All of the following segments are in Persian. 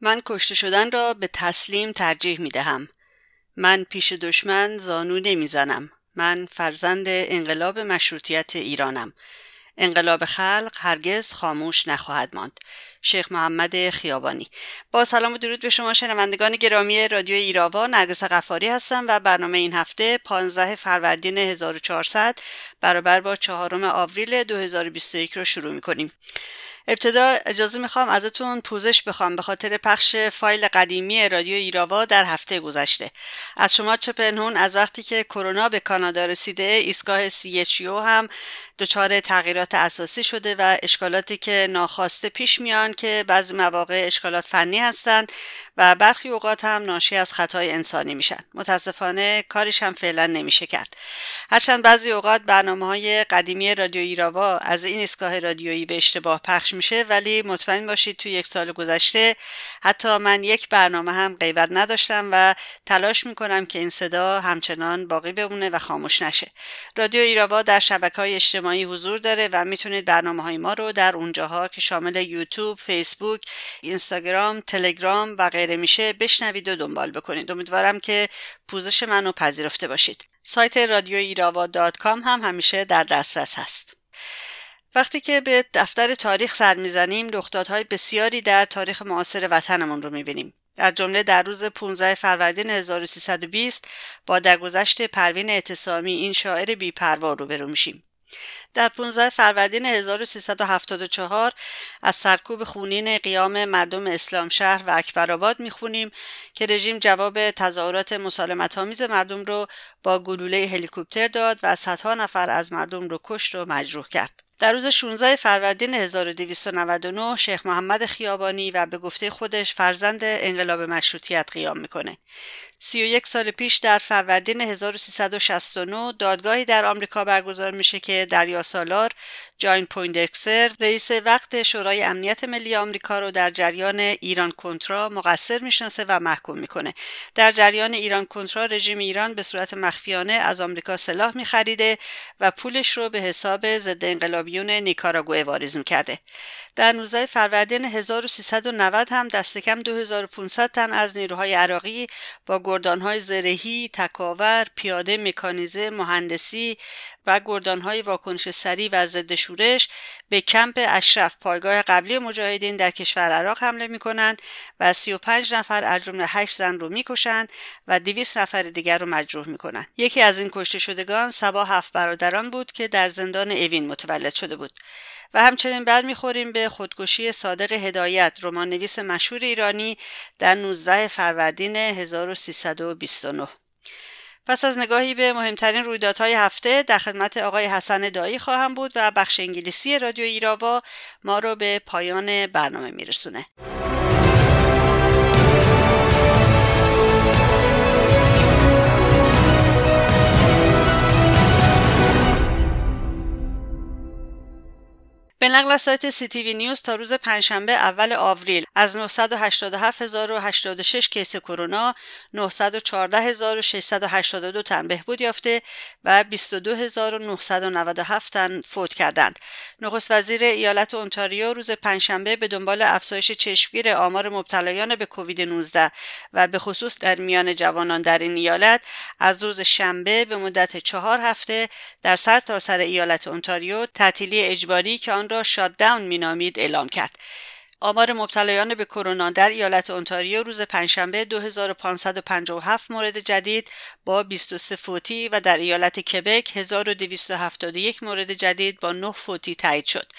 من کشته شدن را به تسلیم ترجیح می دهم. من پیش دشمن زانو نمی‌زنم. من فرزند انقلاب مشروطیت ایرانم. انقلاب خلق هرگز خاموش نخواهد ماند. شیخ محمد خیابانی با سلام و درود به شما شنوندگان گرامی رادیو ایراوا نرگس قفاری هستم و برنامه این هفته 15 فروردین 1400 برابر با چهارم آوریل 2021 رو شروع می کنیم. ابتدا اجازه می‌خوام ازتون پوزش بخوام به خاطر پخش فایل قدیمی رادیو ایراوا در هفته گذشته. از شما چه پنهون از وقتی که کرونا به کانادا رسیده ایستگاه سی هم دچار تغییرات اساسی شده و اشکالاتی که ناخواسته پیش میان که بعضی مواقع اشکالات فنی هستند و برخی اوقات هم ناشی از خطای انسانی میشن. متاسفانه کاریش هم فعلا نمیشه کرد. هرچند بعضی اوقات برنامه های قدیمی رادیو ایراوا از این ایستگاه رادیویی به اشتباه پخش میشه ولی مطمئن باشید توی یک سال گذشته حتی من یک برنامه هم غیبت نداشتم و تلاش می‌کنم که این صدا همچنان باقی بمونه و خاموش نشه. رادیو ایراوا در شبکه های اجتماعی حضور داره و می‌تونید برنامه های ما رو در اونجاها که شامل یوتیوب، فیسبوک، اینستاگرام، تلگرام و غیره میشه بشنوید و دنبال بکنید. امیدوارم که پوزش منو پذیرفته باشید. سایت رادیو ایراوا هم همیشه در دسترس هست. وقتی که به دفتر تاریخ سر می‌زنیم رخدادهای بسیاری در تاریخ معاصر وطنمون رو می‌بینیم. در جمله در روز 15 فروردین 1320 با درگذشت پروین اعتصامی این شاعر بیپروا روبرو میشیم. در 15 فروردین 1374 از سرکوب خونین قیام مردم اسلام شهر و اکبرآباد می‌خونیم که رژیم جواب تظاهرات مسالمت آمیز مردم رو با گلوله هلیکوپتر داد و صدها نفر از مردم رو کشت و مجروح کرد. در روز 16 فروردین 1299 شیخ محمد خیابانی و به گفته خودش فرزند انقلاب مشروطیت قیام می‌کنه. سی و یک سال پیش در فروردین 1369 دادگاهی در آمریکا برگزار میشه که دریا سالار جاین پویندکسر رئیس وقت شورای امنیت ملی آمریکا رو در جریان ایران کنترا مقصر می‌شناسه و محکوم می‌کنه. در جریان ایران کنترا رژیم ایران به صورت مخفیانه از آمریکا سلاح میخریده و پولش رو به حساب ضد انقلابیون نیکاراگوئه واریز می‌کرده در 19 فروردین 1390 هم دست کم 2500 تن از نیروهای عراقی با گردانهای زرهی، تکاور، پیاده مکانیزه، مهندسی و گردانهای واکنش سریع و ضد شورش به کمپ اشرف پایگاه قبلی مجاهدین در کشور عراق حمله می کنند و 35 نفر از جمله 8 زن رو می‌کشند و 200 نفر دیگر رو مجروح می کنند. یکی از این کشته شدگان سبا هفت برادران بود که در زندان اوین متولد شده بود. و همچنین بعد می‌خوریم به خودکشی صادق هدایت رمان نویس مشهور ایرانی در 19 فروردین 1329 پس از نگاهی به مهمترین رویدادهای هفته در خدمت آقای حسن دایی خواهم بود و بخش انگلیسی رادیو ایراوا ما رو به پایان برنامه میرسونه. به نقل از سایت سی تی وی نیوز تا روز پنجشنبه اول آوریل از 987086 کیس کرونا 914682 تن بهبود یافته و 22997 تن فوت کردند. نخست وزیر ایالت اونتاریو روز پنجشنبه به دنبال افزایش چشمگیر آمار مبتلایان به کووید 19 و به خصوص در میان جوانان در این ایالت از روز شنبه به مدت چهار هفته در سر تا سر ایالت اونتاریو تعطیلی اجباری که آن را شات داون مینامید اعلام کرد آمار مبتلایان به کرونا در ایالت اونتاریو روز پنجشنبه 2557 مورد جدید با 23 فوتی و در ایالت کبک 1271 مورد جدید با 9 فوتی تایید شد.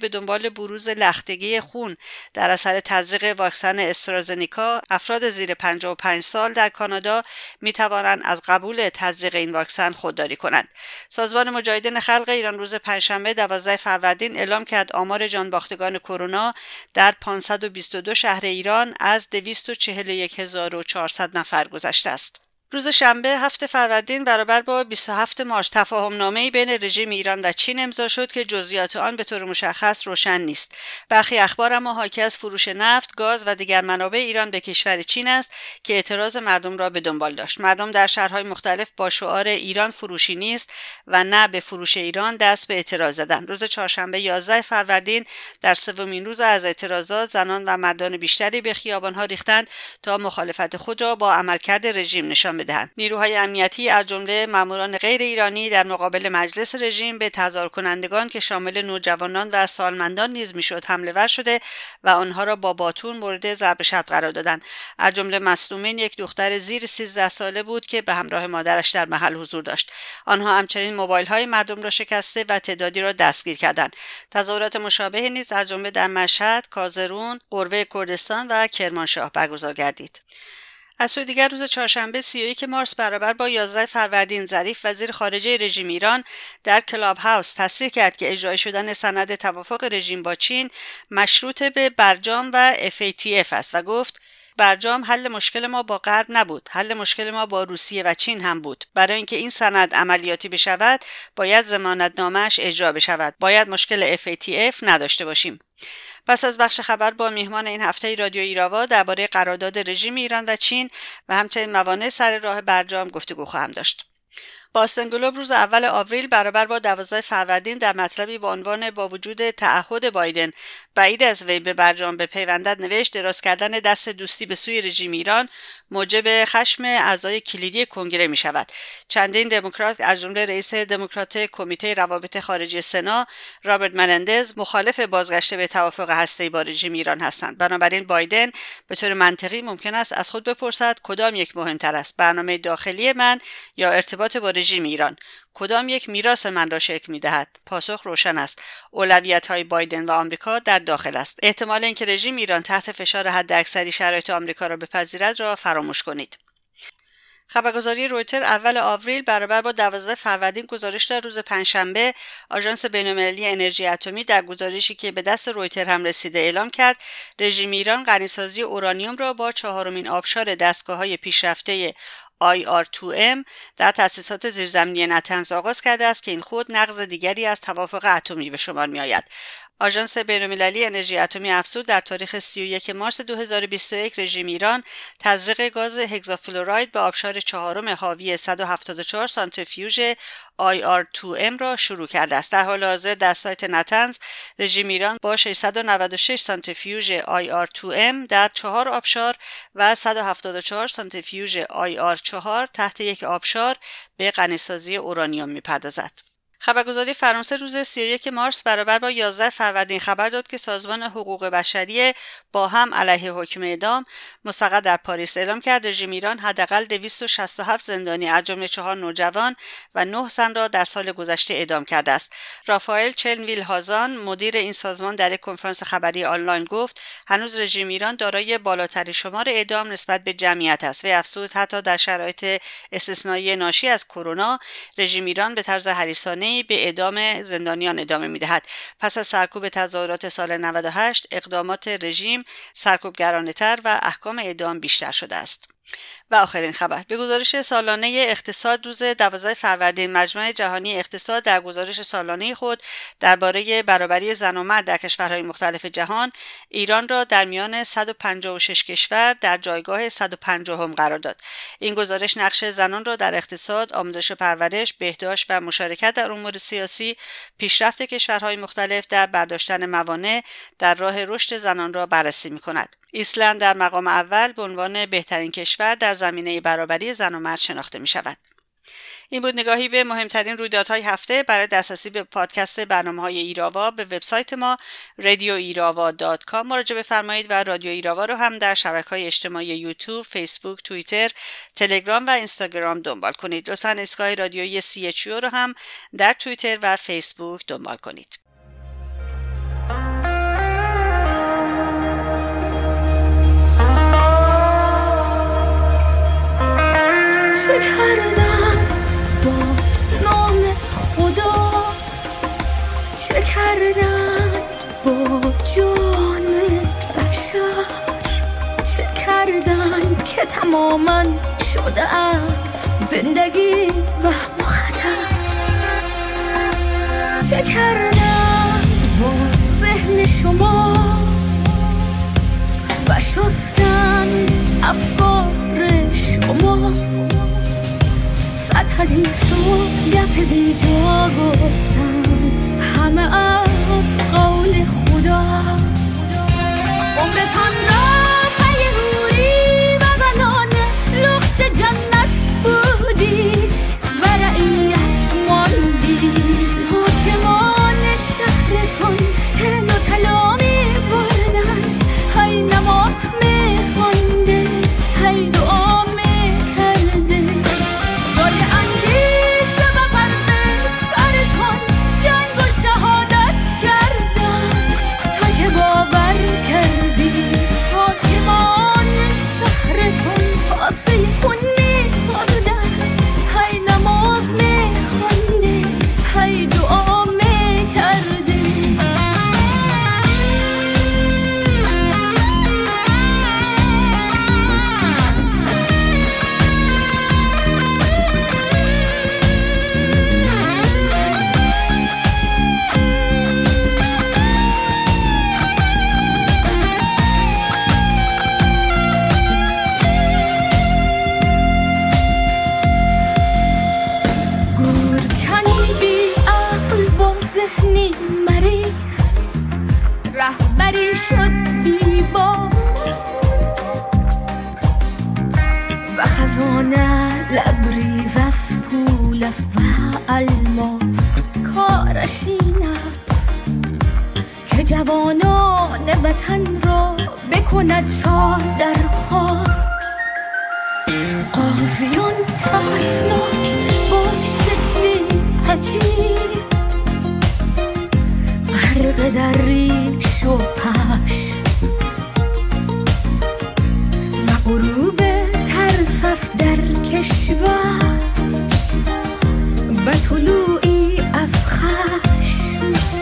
به دنبال بروز لختگی خون در اثر تزریق واکسن استرازنیکا افراد زیر 55 سال در کانادا می توانند از قبول تزریق این واکسن خودداری کنند. سازمان مجاهدین خلق ایران روز پنجشنبه 12 فروردین اعلام کرد آمار جانباختگان کرونا در 522 شهر ایران از 241400 نفر گذشته است. روز شنبه هفته فروردین برابر با 27 مارس تفاهم نامه بین رژیم ایران و چین امضا شد که جزئیات آن به طور مشخص روشن نیست. برخی اخبار اما حاکی از فروش نفت، گاز و دیگر منابع ایران به کشور چین است که اعتراض مردم را به دنبال داشت. مردم در شهرهای مختلف با شعار ایران فروشی نیست و نه به فروش ایران دست به اعتراض زدند. روز چهارشنبه 11 فروردین در سومین روز از اعتراضات زنان و مردان بیشتری به خیابانها ریختند تا مخالفت خود را با عملکرد رژیم نشان بدهند. نیروهای امنیتی از جمله ماموران غیر ایرانی در مقابل مجلس رژیم به تظاهر کنندگان که شامل نوجوانان و سالمندان نیز می‌شد حمله ور شده و آنها را با باتون مورد ضرب شد قرار دادند. از جمله مصدومین یک دختر زیر 13 ساله بود که به همراه مادرش در محل حضور داشت. آنها همچنین موبایل های مردم را شکسته و تعدادی را دستگیر کردند. تظاهرات مشابه نیز از جمله در مشهد کازرون قربه کردستان و کرمانشاه برگزار گردید. از سوی دیگر روز چهارشنبه 31 مارس برابر با 11 فروردین ظریف وزیر خارجه رژیم ایران در کلاب هاوس تصریح کرد که اجرای شدن سند توافق رژیم با چین مشروط به برجام و FATF است و گفت برجام حل مشکل ما با غرب نبود. حل مشکل ما با روسیه و چین هم بود. برای اینکه این سند عملیاتی بشود باید نامش اجرا بشود. باید مشکل FATF نداشته باشیم. پس از بخش خبر با میهمان این هفته رادیو ایراوا درباره قرارداد رژیم ایران و چین و همچنین موانع سر راه برجام گفتگو خواهم داشت. باستن گلوب روز اول آوریل برابر با 12 فروردین در مطلبی با عنوان با وجود تعهد بایدن بعید از وی به برجام به پیوندت نوشت دراز کردن دست دوستی به سوی رژیم ایران موجب خشم اعضای کلیدی کنگره می شود چندین دموکرات از جمله رئیس دموکرات کمیته روابط خارجی سنا رابرت منندز مخالف بازگشت به توافق هسته‌ای با رژیم ایران هستند. بنابراین بایدن به طور منطقی ممکن است از خود بپرسد کدام یک مهمتر است. برنامه داخلی من یا ارتباط با رژیم ایران. کدام یک میراث من را شکل می دهد پاسخ روشن است. اولویت های بایدن و آمریکا در داخل است. احتمال اینکه رژیم ایران تحت فشار حداکثری شرایط آمریکا را بپذیرد را فراموش کنید. خبرگزاری رویتر اول آوریل برابر با 12 فروردین گزارش در روز پنجشنبه آژانس بینالمللی انرژی اتمی در گزارشی که به دست رویتر هم رسیده اعلام کرد رژیم ایران غنیسازی اورانیوم را با چهارمین آبشار دستگاه های پیشرفته IR2M در تأسیسات زیرزمینی نتنز آغاز کرده است که این خود نقض دیگری از توافق اتمی به شمار می آید. آژانس بینالمللی انرژی اتمی افزود در تاریخ 31 مارس 2021 رژیم ایران تزریق گاز هگزافلوراید به آبشار چهارم حاوی 174 سانتریفیوژ IR2M را شروع کرده است. در حال حاضر در سایت نتنز رژیم ایران با 696 سانتریفیوژ IR2M در چهار آبشار و 174 سانتریفیوژ IR4 تحت یک آبشار به غنیسازی اورانیوم می‌پردازد. خبرگزاری فرانسه روز 31 مارس برابر با 11 فروردین خبر داد که سازمان حقوق بشری با هم علیه حکم اعدام مستقر در پاریس اعلام کرد. رژیم ایران حداقل 267 زندانی از جمله چهار نوجوان و نه زن را در سال گذشته اعدام کرده است. رافائل چلنویل هازان مدیر این سازمان در کنفرانس خبری آنلاین گفت هنوز رژیم ایران دارای بالاترین شمار اعدام نسبت به جمعیت است. و افزود حتی در شرایط استثنایی ناشی از کرونا رژیم ایران به طرز حریصانه به اعدام زندانیان ادامه می‌دهد. پس از سرکوب تظاهرات سال 98 اقدامات رژیم سرکوبگرانه تر و احکام اعدام بیشتر شده است. و آخرین خبر. به گزارش سالانه اقتصاد روز 12 فروردین مجمع جهانی اقتصاد در گزارش سالانه خود درباره برابری زن و مرد در کشورهای مختلف جهان ایران را در میان 156 کشور در جایگاه 150 هم قرار داد. این گزارش نقش زنان را در اقتصاد آموزش و پرورش بهداشت و مشارکت در امور سیاسی پیشرفت کشورهای مختلف در برداشتن موانع در راه رشد زنان را بررسی می کند ایسلند در مقام اول به عنوان بهترین کشور در زمینه برابری زن و مرد شناخته می شود. این بود نگاهی به مهمترین رویدادهای هفته برای دسترسی به پادکست برنامه های ایراوا به وبسایت ما رادیو ایراوا dot com مراجعه بفرمایید و رادیو ایراوا رو هم در شبکه های اجتماعی یوتیوب، فیسبوک، توییتر، تلگرام و اینستاگرام دنبال کنید. لطفا اسکای رادیویی سی رو هم در توییتر و فیسبوک دنبال کنید. کردن با جان بشر؟ چه کردن که تماما شده از زندگی و خطر چه کردن با ذهن شما و شستن افکار شما؟ حدیث و گپ بی جا گفتن همه از قول خدا. عمرتان را بکند چار در خاک. قاضیان ترسناک با شکلی عجیب. غرق در ریش و پش و غروب ترس است در کشور. و طلوعی از خشم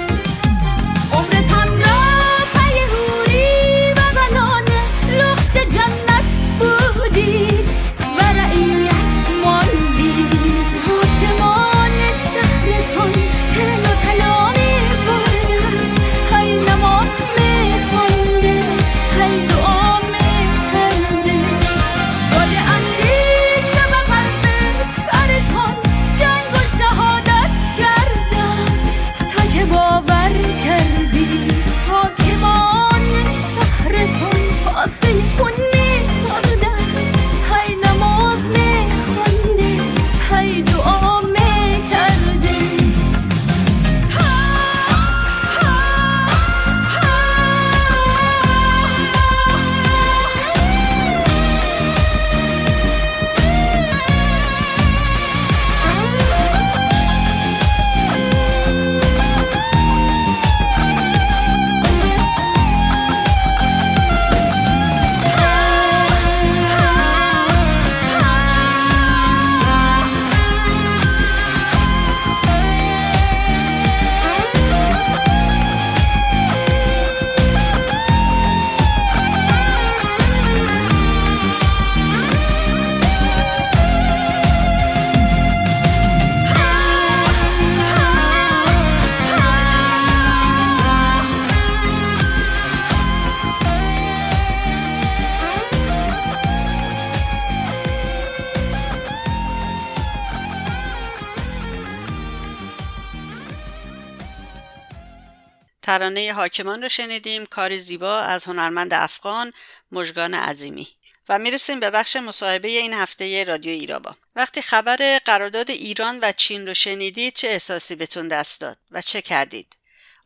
ترانه حاکمان رو شنیدیم کار زیبا از هنرمند افغان مژگان عظیمی. و می‌رسیم به بخش مصاحبه این هفته رادیو ایراوا وقتی خبر قرارداد ایران و چین رو شنیدید چه احساسی بهتون دست داد و چه کردید؟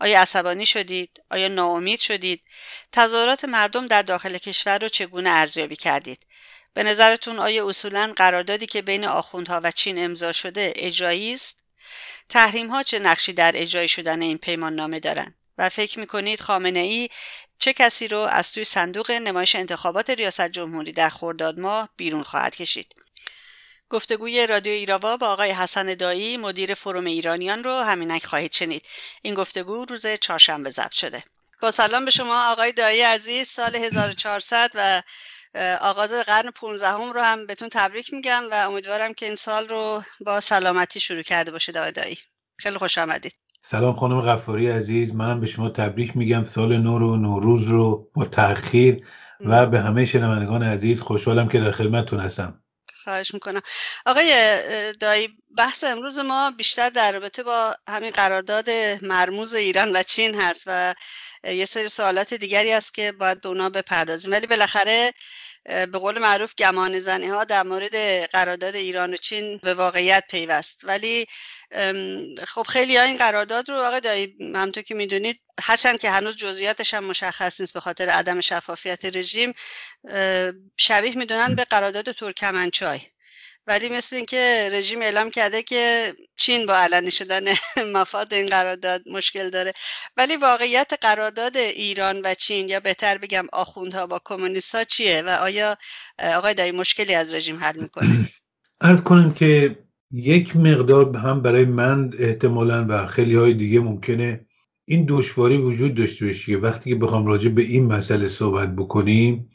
آیا عصبانی شدید؟ آیا ناامید شدید؟ تظاهرات مردم در داخل کشور رو چگونه ارزیابی کردید؟ به نظرتون آیا اصولا قراردادی که بین آخوندها و چین امضا شده اجرایی است؟ تحریم ها چه نقشی در اجرای شدن این پیمان نامه دارند و فکر می‌کنید خامنه ای چه کسی رو از توی صندوق نمایش انتخابات ریاست جمهوری در خرداد ماه بیرون خواهد کشید؟ گفتگوی رادیو ایراوا با آقای حسن دایی مدیر فروم ایرانیان رو همینک خواهید شنید. این گفتگو روز چهارشنبه ضبط شده. با سلام به شما آقای دایی عزیز. سال 1400 و آغاز قرن 15 هم رو هم بهتون تبریک میگم و امیدوارم که این سال رو با سلامتی شروع کرده باشید آقای دایی. خیلی خوش آمدید. سلام خانم غفاری عزیز منم به شما تبریک میگم. سال نو رو نوروز رو با تاخیر و به همه شنوندگان عزیز خوشحالم که در خدمتتون هستم. خواهش می‌کنم. آقای دایی بحث امروز ما بیشتر در رابطه با همین قرارداد مرموز ایران و چین هست و یه سری سوالات دیگری هست که باید به اونا بپردازیم. ولی بالاخره به قول معروف گمان زنی ها در مورد قرارداد ایران و چین به واقعیت پیوست. ولی خب خیلی ها این قرارداد رو آقای دایی همطور که می‌دونید هرچند که هنوز جزئیاتش هم مشخص نیست به خاطر عدم شفافیت رژیم شبیه می‌دونن به قرارداد ترکمنچای. ولی مثل اینکه رژیم اعلام کرده که چین با علنی شدن مفاد این قرارداد مشکل داره. ولی واقعیت قرارداد ایران و چین یا بهتر بگم آخوندها با کمونیست ها چیه و آیا آقای دایی مشکلی از رژیم حل می‌کنه؟ ارز کنم که یک مقدار هم برای من احتمالا و خیلی های دیگه ممکنه این دشواری وجود داشته باشه وقتی که بخوام راجع به این مسئله صحبت بکنیم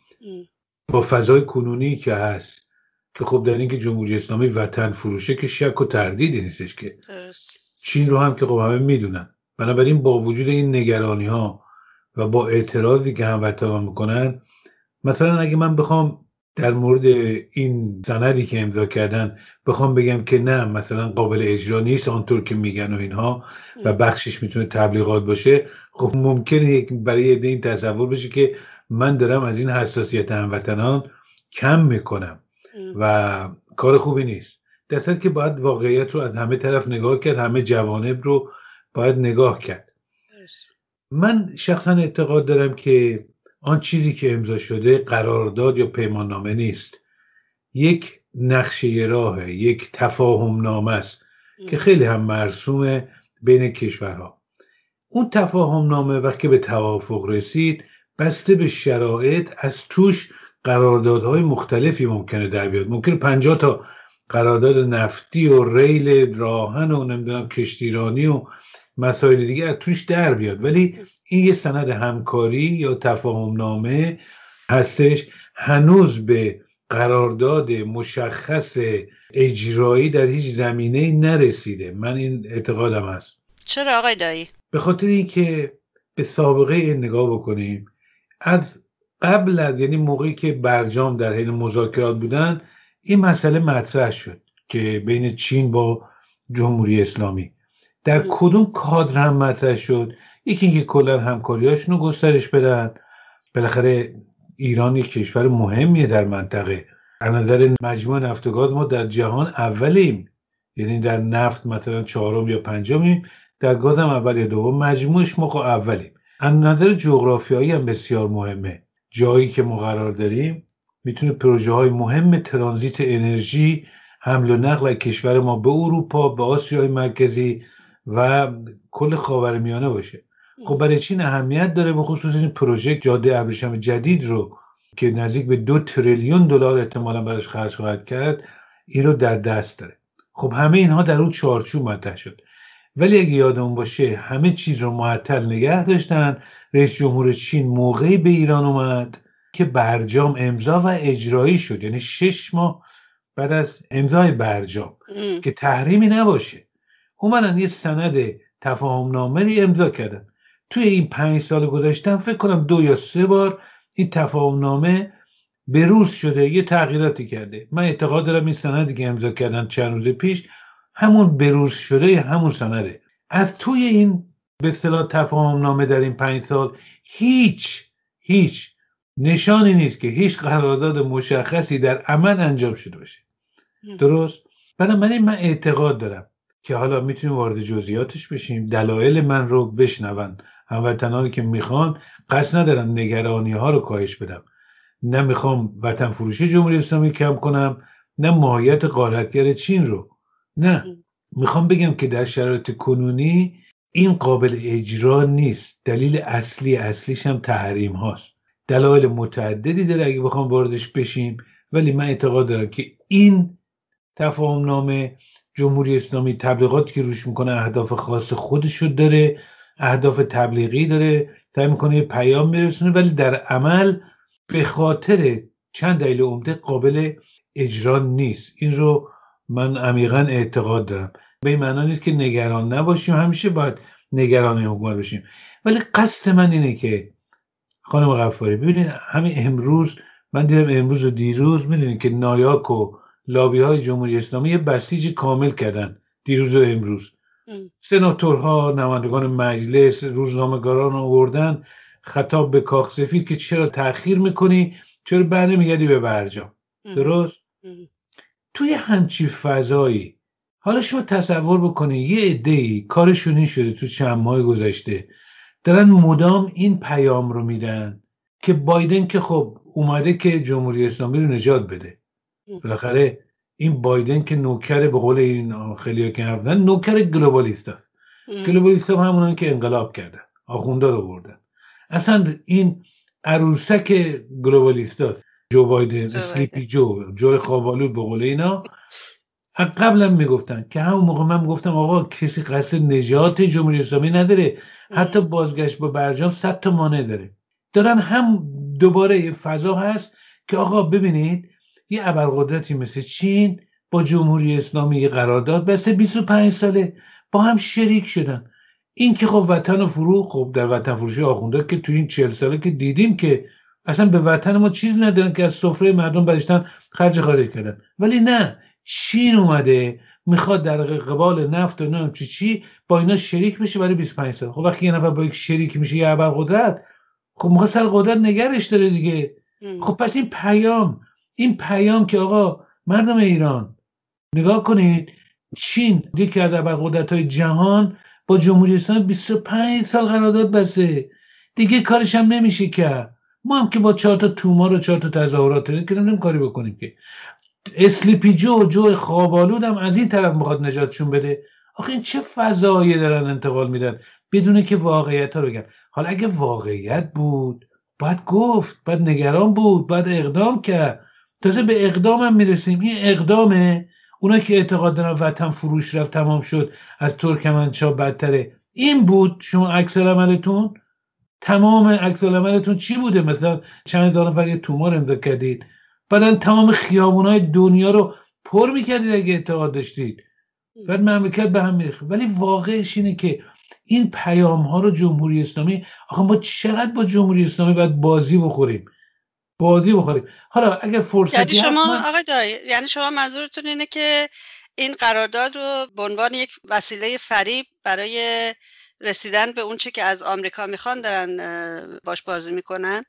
با فضای کنونی که هست که خب در اینکه جمهوری اسلامی وطن فروشه که شک و تردیدی نیستش که. چین رو هم که خب همه می‌دونن. بنابراین با وجود این نگرانی ها و با اعتراضی که هموطنان می‌کنن مثلا اگه من بخوام در مورد این سندی که امضا کردن بخوام بگم که نه مثلا قابل اجرا نیست آنطور که میگن و اینها و بخشش می‌تونه تبلیغات باشه خب ممکنه برای این تصور بشه که من دارم از این حساسیت هموطنان کم می‌کنم. و کار خوبی نیست. در که باید واقعیت رو از همه طرف نگاه کرد همه جوانب رو باید نگاه کرد. من شخصا اعتقاد دارم که آن چیزی که امضا شده قرارداد یا پیمان نامه نیست. یک نقشه راه یک تفاهم نامه است که خیلی هم مرسومه بین کشورها. اون تفاهم نامه وقتی به توافق رسید بسته به شرایط از توش قراردادهای مختلفی ممکنه در بیاد. ممکنه 50 تا قرارداد نفتی و ریل راهن و نمی‌دونم کشتیرانی و مسائل دیگه از توش در بیاد. ولی این یه سند همکاری یا تفاهم نامه هستش. هنوز به قرارداد مشخص اجرایی در هیچ زمینه نرسیده. من این اعتقادم هست. چرا آقای دایی؟ به خاطر اینکه به سابقه این نگاه بکنیم از قبل از یعنی موقعی که برجام در حین مذاکرات بودن این مسئله مطرح شد که بین چین با جمهوری اسلامی. در کدوم کادر هم مطرح شد؟ یکی اینکه کلا همکاریاشون رو گسترش بدن. بالاخره ایران یک کشور مهمیه در منطقه. از نظر مجموع نفت و گاز ما در جهان اولیم. یعنی در نفت مثلا چهارم یا پنجمیم در گاز هم اول یا دوم مجموعش ما خب اولیم. از نظر جغرافیایی هم بسیار مهمه. جایی که ما قرار داریم می‌تونه پروژه های مهم ترانزیت انرژی حمل و نقل از کشور ما به اروپا به آسیای مرکزی و کل خاورمیانه باشه. خب برای چین اهمیت داره؟ به خصوص این پروژه جاده ابریشم جدید رو که نزدیک به دو تریلیون دلار احتمالا براش خرج خواهد کرد این رو در دست داره. خب همه اینها در اون چارچوب مطرح شد. ولی اگه یادمون باشه همه چیز رو معطل نگه داشتن رئیس جمهور چین موقعی به ایران اومد که برجام امضا و اجرایی شد. یعنی شش ماه بعد از امضای برجام که تحریمی نباشه. اومدن یه سند تفاهم نامه امضا کردن. توی این پنج سال گذشتم فکر کنم دو یا سه بار این تفاهم نامه بروز شده یه تغییراتی کرده. من اعتقاد دارم این سندی که امضا کردن چند روز پیش همون بروز شده همون سنده از توی این به اصطلاح تفاهم نامه در این پنج سال هیچ هیچ نشانی نیست که هیچ قرارداد مشخصی در عمل انجام شده باشه. درست؟ بنابراین من اعتقاد دارم که حالا می‌تونیم وارد جزئیاتش بشیم. دلایل من رو بشنون. هموطنانی که می‌خوان قصد ندارم نگرانی ها رو کاهش بدم. نه می‌خوام وطن فروشی جمهوری اسلامی کم کنم نه ماهیت قارتگر چین رو. نه. می‌خوام بگم که در شرایط کنونی این قابل اجرا نیست. دلیل اصلی اصلیش هم تحریم هاست. دلایل متعددی داره اگه بخوام واردش بشیم ولی من اعتقاد دارم که این تفاهم نامه جمهوری اسلامی تبلیغاتی که روش می‌کنه اهداف خاص خودشو داره اهداف تبلیغی داره سعی می‌کنه پیام میرسونه ولی در عمل به خاطر چند دلیل عمده قابل اجرا نیست. این رو من عمیقا اعتقاد دارم. به این معنا نیست که نگران نباشیم. همیشه باید نگران حکومت باشیم. ولی قصد من اینه که خانم غفاری ببینید همین امروز من دیدم امروز و دیروز می‌دونید که نایاک و لابی های جمهوری اسلامی یه بسیج کامل کردن. دیروز و امروز. سناتورها نمایندگان مجلس روزنامه‌گران آوردن. خطاب به کاخ سفید که چرا تاخیر می‌کنی؟ چرا برنمیگردی به برجام؟ درست؟ توی همچی فضایی حالا شما تصور بکنید یه عده کارشون این شده تو چند ماه گذشته دارن مدام این پیام رو میدن که بایدن که خب اومده که جمهوری اسلامی رو نجات بده. بالاخره این بایدن که نوکر به قول این خیلی که حرف نوکر گلوبالیست است. globalist هم همونان که انقلاب کردن آخونده رو بردن. اصلا این عروسک globalist است. جو بایدن Sleepy Joe جو خوابالود به قول اینا. قبلا می‌گفتن که همون موقع من گفتم آقا کسی قصد نجات جمهوری اسلامی نداره. حتی بازگشت با برجام صد تا مانع داره. دارن هم دوباره فضا هست که آقا ببینید یه ابرقدرتی مثل چین با جمهوری اسلامی قرارداد بس 25 ساله با هم شریک شدن. این که خب وطن و فرو خب در وطن فروشی آخونده که تو این 40 ساله که دیدیم که اصلا به وطن ما چیز ندارن که از سفره مردم برشتن خرج خارج کردن. ولی نه چین اومده می‌خواد در قبال نفت و نام چی چی با اینا شریک بشه برای 25 سال. خب وقتی یه نفر با یک شریک میشه یه ابرقدرت خب موقع سر قدرت نگرش داره دیگه. خب پس این پیام این پیام که آقا مردم ایران نگاه کنید چین یکی از ابرقدرت های جهان با جمهوری اسلامی 25 سال قرارداد بسته. دیگه کارش هم نمیشه کرد. ما هم که با چهار تا تومار و چهار تا تظاهرات که نمی کاری بکنیم که. اسلیپی جو جو خوابالود هم از این طرف می‌خواد نجاتشون بده. آخه این چه فضایی دارن انتقال میدن؟ بدون که واقعیت ها بگن حالا اگه واقعیت بود باید گفت باید نگران بود باید اقدام کرد. تازه به اقدام هم می‌رسیم. این اقدامه. اونا که اعتقاد دارن وطن فروش رفت تمام شد. از ترکمنچا بدتره. این بود. شما عکس عملتون تمام عکس عملتون چی بوده؟ مثلا چند هزار نفر یه تومار امضا کردید. بعدا تمام خیابونای دنیا رو پر می‌کردید اگه اعتقاد داشتید. بعد مملکت به هم میرخه ولی واقعش اینه که این پیام ها رو جمهوری اسلامی آخه ما چقدر با جمهوری اسلامی باید بازی بخوریم؟ بازی بخوریم. حالا اگر فرصتی یعنی شما آقای دایی یعنی شما منظورتون اینه که این قرارداد رو به عنوان یک وسیله فریب برای رسیدن به اونچه که از آمریکا می‌خوان دارن باش بازی می‌کنن؟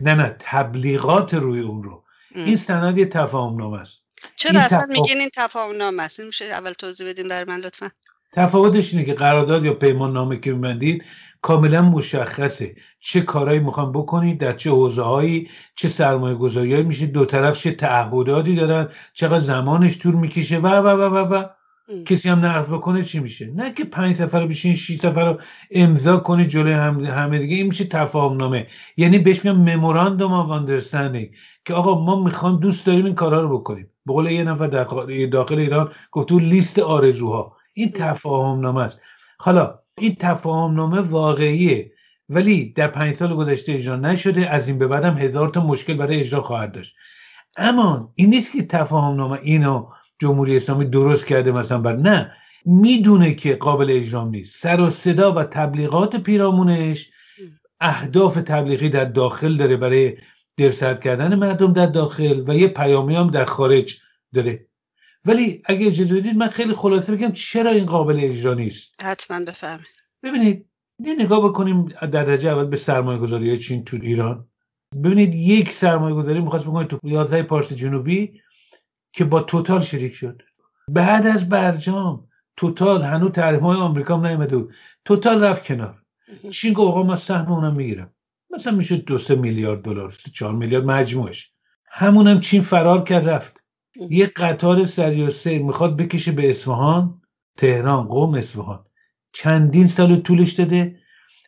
نه نه تبلیغات روی اون رو. این سند یه تفاهم نامه است. چرا اصلا میگین این تفاهم نامه است؟ این میشه اول توضیح بدیم برای من لطفا. تفاوتش اینه که قرارداد یا پیمان نامه که میبندید کاملا مشخصه. چه کارهایی می‌خوان بکنید در چه حوزه هایی چه سرمایه گذاری میشه دو طرف چه تعهداتی دارن چقدر زمانش طول می‌کشه و و و و و. کسی هم نقض بکنه چی میشه؟ نه که پنج صفحه رو بشین شیش صفحه رو امضا کنی جلوی هم همه دیگه. این میشه تفاهم نامه یعنی بهش میگن memorandum of understanding که آقا ما می‌خوام دوست داریم این کارا رو بکنیم. به یه نفر داخل ایران گفتو لیست آرزوها. این تفاهم نامه است. حالا این تفاهم نامه واقعیه ولی در پنج سال گذشته اجرا نشده. از این به بعدم هزار تا مشکل برای اجرا خواهد داشت. اما این نیست که تفاهم نامه اینو جمهوری اسلامی درست کرده مثلا بر نه. می‌دونه که قابل اجرام نیست. سر و صدا و تبلیغات پیرامونش اهداف تبلیغی در داخل داره برای درصد کردن مردم در داخل و یه پیامی هم در خارج داره. ولی اگه اجازه بدید من خیلی خلاصه بگم چرا این قابل اجرا نیست؟ حتما بفرمایید. ببینید یه نگاه بکنیم در درجه اول به سرمایه گذاری چین تو ایران. ببینید یک سرمایه گذاری می‌خواست بکنید تو 11 پارس جنوبی که با توتال شریک شد. بعد از برجام توتال هنوز تحریم های آمریکا هم نیامده بود. توتال رفت کنار. چین گفت آقا من سهم اونم می‌گیرم. مثلا میشه دو سه میلیارد دلار چهار میلیارد مجموعش. همونم چین فرار کرد رفت. یه قطار سری و سیر می‌خواد بکشه به اصفهان. تهران قوم اصفهان. چندین سال طولش داده.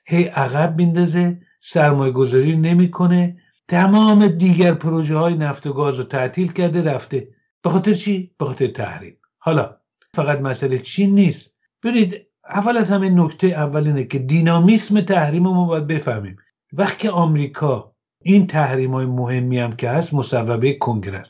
هی عقب میندازه. سرمایه گذاری نمی‌کنه. تمام دیگر پروژه های نفت و گاز رو تعطیل کرده رفته. به خاطر چی؟ به خاطر تحریم. حالا فقط مسئله چین نیست؟ ببینید اول از همه نکته اول اینه که دینامیسم تحریم رو ما باید بفهمیم. وقتی آمریکا این تحریم های مهمی هم که هست مصوبه کنگره.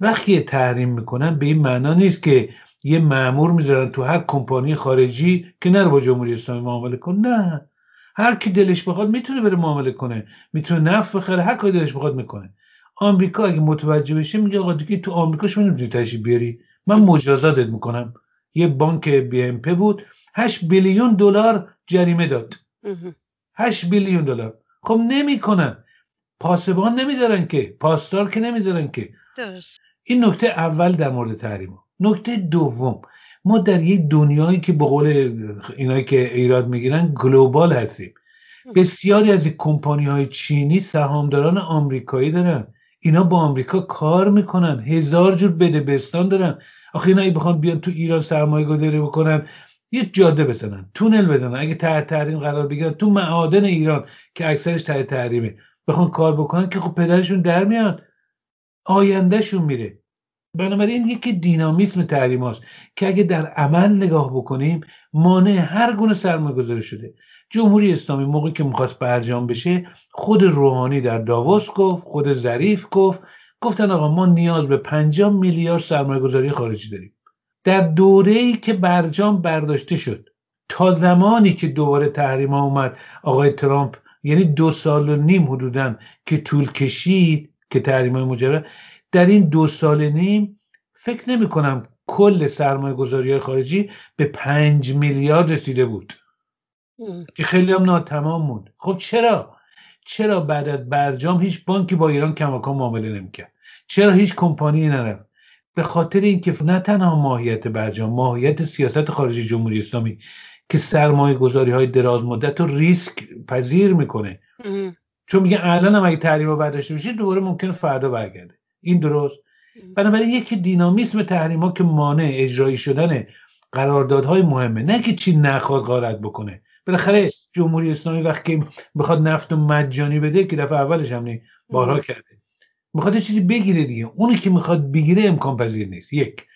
وقتی تحریم می‌کنن به این معنا نیست که یه معمور می‌ذارن تو هر کمپانی خارجی که نره با جمهوری اسلامی معامله کن نه. هر کی دلش بخواد می‌تونه بره معامله کنه. می‌تونه نفت بخره هر کاری دلش بخواد می‌کنه. آمریکا اگه متوجه بشه میگه آقا دیگه تو آمریکا شما نمی‌تونی تشریف بیاری. من مجازاتت می‌کنم. یه بانک بی ام پی بود 8 بیلیون دلار جریمه داد. 8 بیلیون دلار. خب نمی‌کنن. پاسبان نمیدارن که. پاسدار که نمیدارن که. درست. این نکته اول در مورد تحریم نکته دوم ما در یک دنیایی که به قول اینایی که ایراد می‌گیرن گلوبال هستیم. بسیاری از کمپانی های چینی سهامداران آمریکایی دارن. اینا با آمریکا کار می‌کنن. هزار جور بده بستان دارن. آخه اینا بخوان بیان تو ایران سرمایه گذاری بکنن یه جاده بزنن. تونل بزنن. اگه تحت تحریم قرار بگیرن تو معادن ایران که اکثرش تحت تحریمه. بخوان کار بکنن که خب پدرشون در میاد آیندهشون میره. بنابراین یکی دینامیسم تحریم هاست که اگه در عمل نگاه بکنیم مانع هر گونه سرمایه گذاری شده. جمهوری اسلامی موقعی که می‌خواست برجام بشه خود روحانی در داووس گفت خود ظریف گفت گفتن آقا ما نیاز به 50 میلیارد سرمایه گذاری خارجی داریم. در دوره ای که برجام برداشته شد تا زمانی که دوباره تحریم ها اومد آقای ترامپ یعنی دو سال و نیم حدودا که طول کشید که تحریم های مجرد در این دو سال نیم فکر نمی کنم کل سرمایه گذاری خارجی به پنج میلیارد رسیده بود. که خیلی هم ناتمام موند. خب چرا؟ چرا بعد از برجام هیچ بانکی با ایران کماکان معامله نمی‌کرد؟ چرا هیچ کمپانی نرفت؟ به خاطر اینکه نه تنها ماهیت برجام ماهیت سیاست خارجی جمهوری اسلامی که سرمایه گذاری های دراز مدت رو ریسک پذیر می‌کنه. چون میگه الان هم اگه تحریم رو برداشته بشه دوباره ممکنه فردا برگرده. این درست. بنابراین یکی دینامیسم تحریم ها که مانع اجرایی شدن قراردادهای مهمه. نه که چی نخواد غارت بکنه. بالاخره جمهوری اسلامی وقتی بخواد نفت و مجانی بده که دفعه اولش هم بارها کرده. می‌خواد چیزی بگیره دیگه. اونی که می‌خواد بگیره امکان پذیر نیست. یک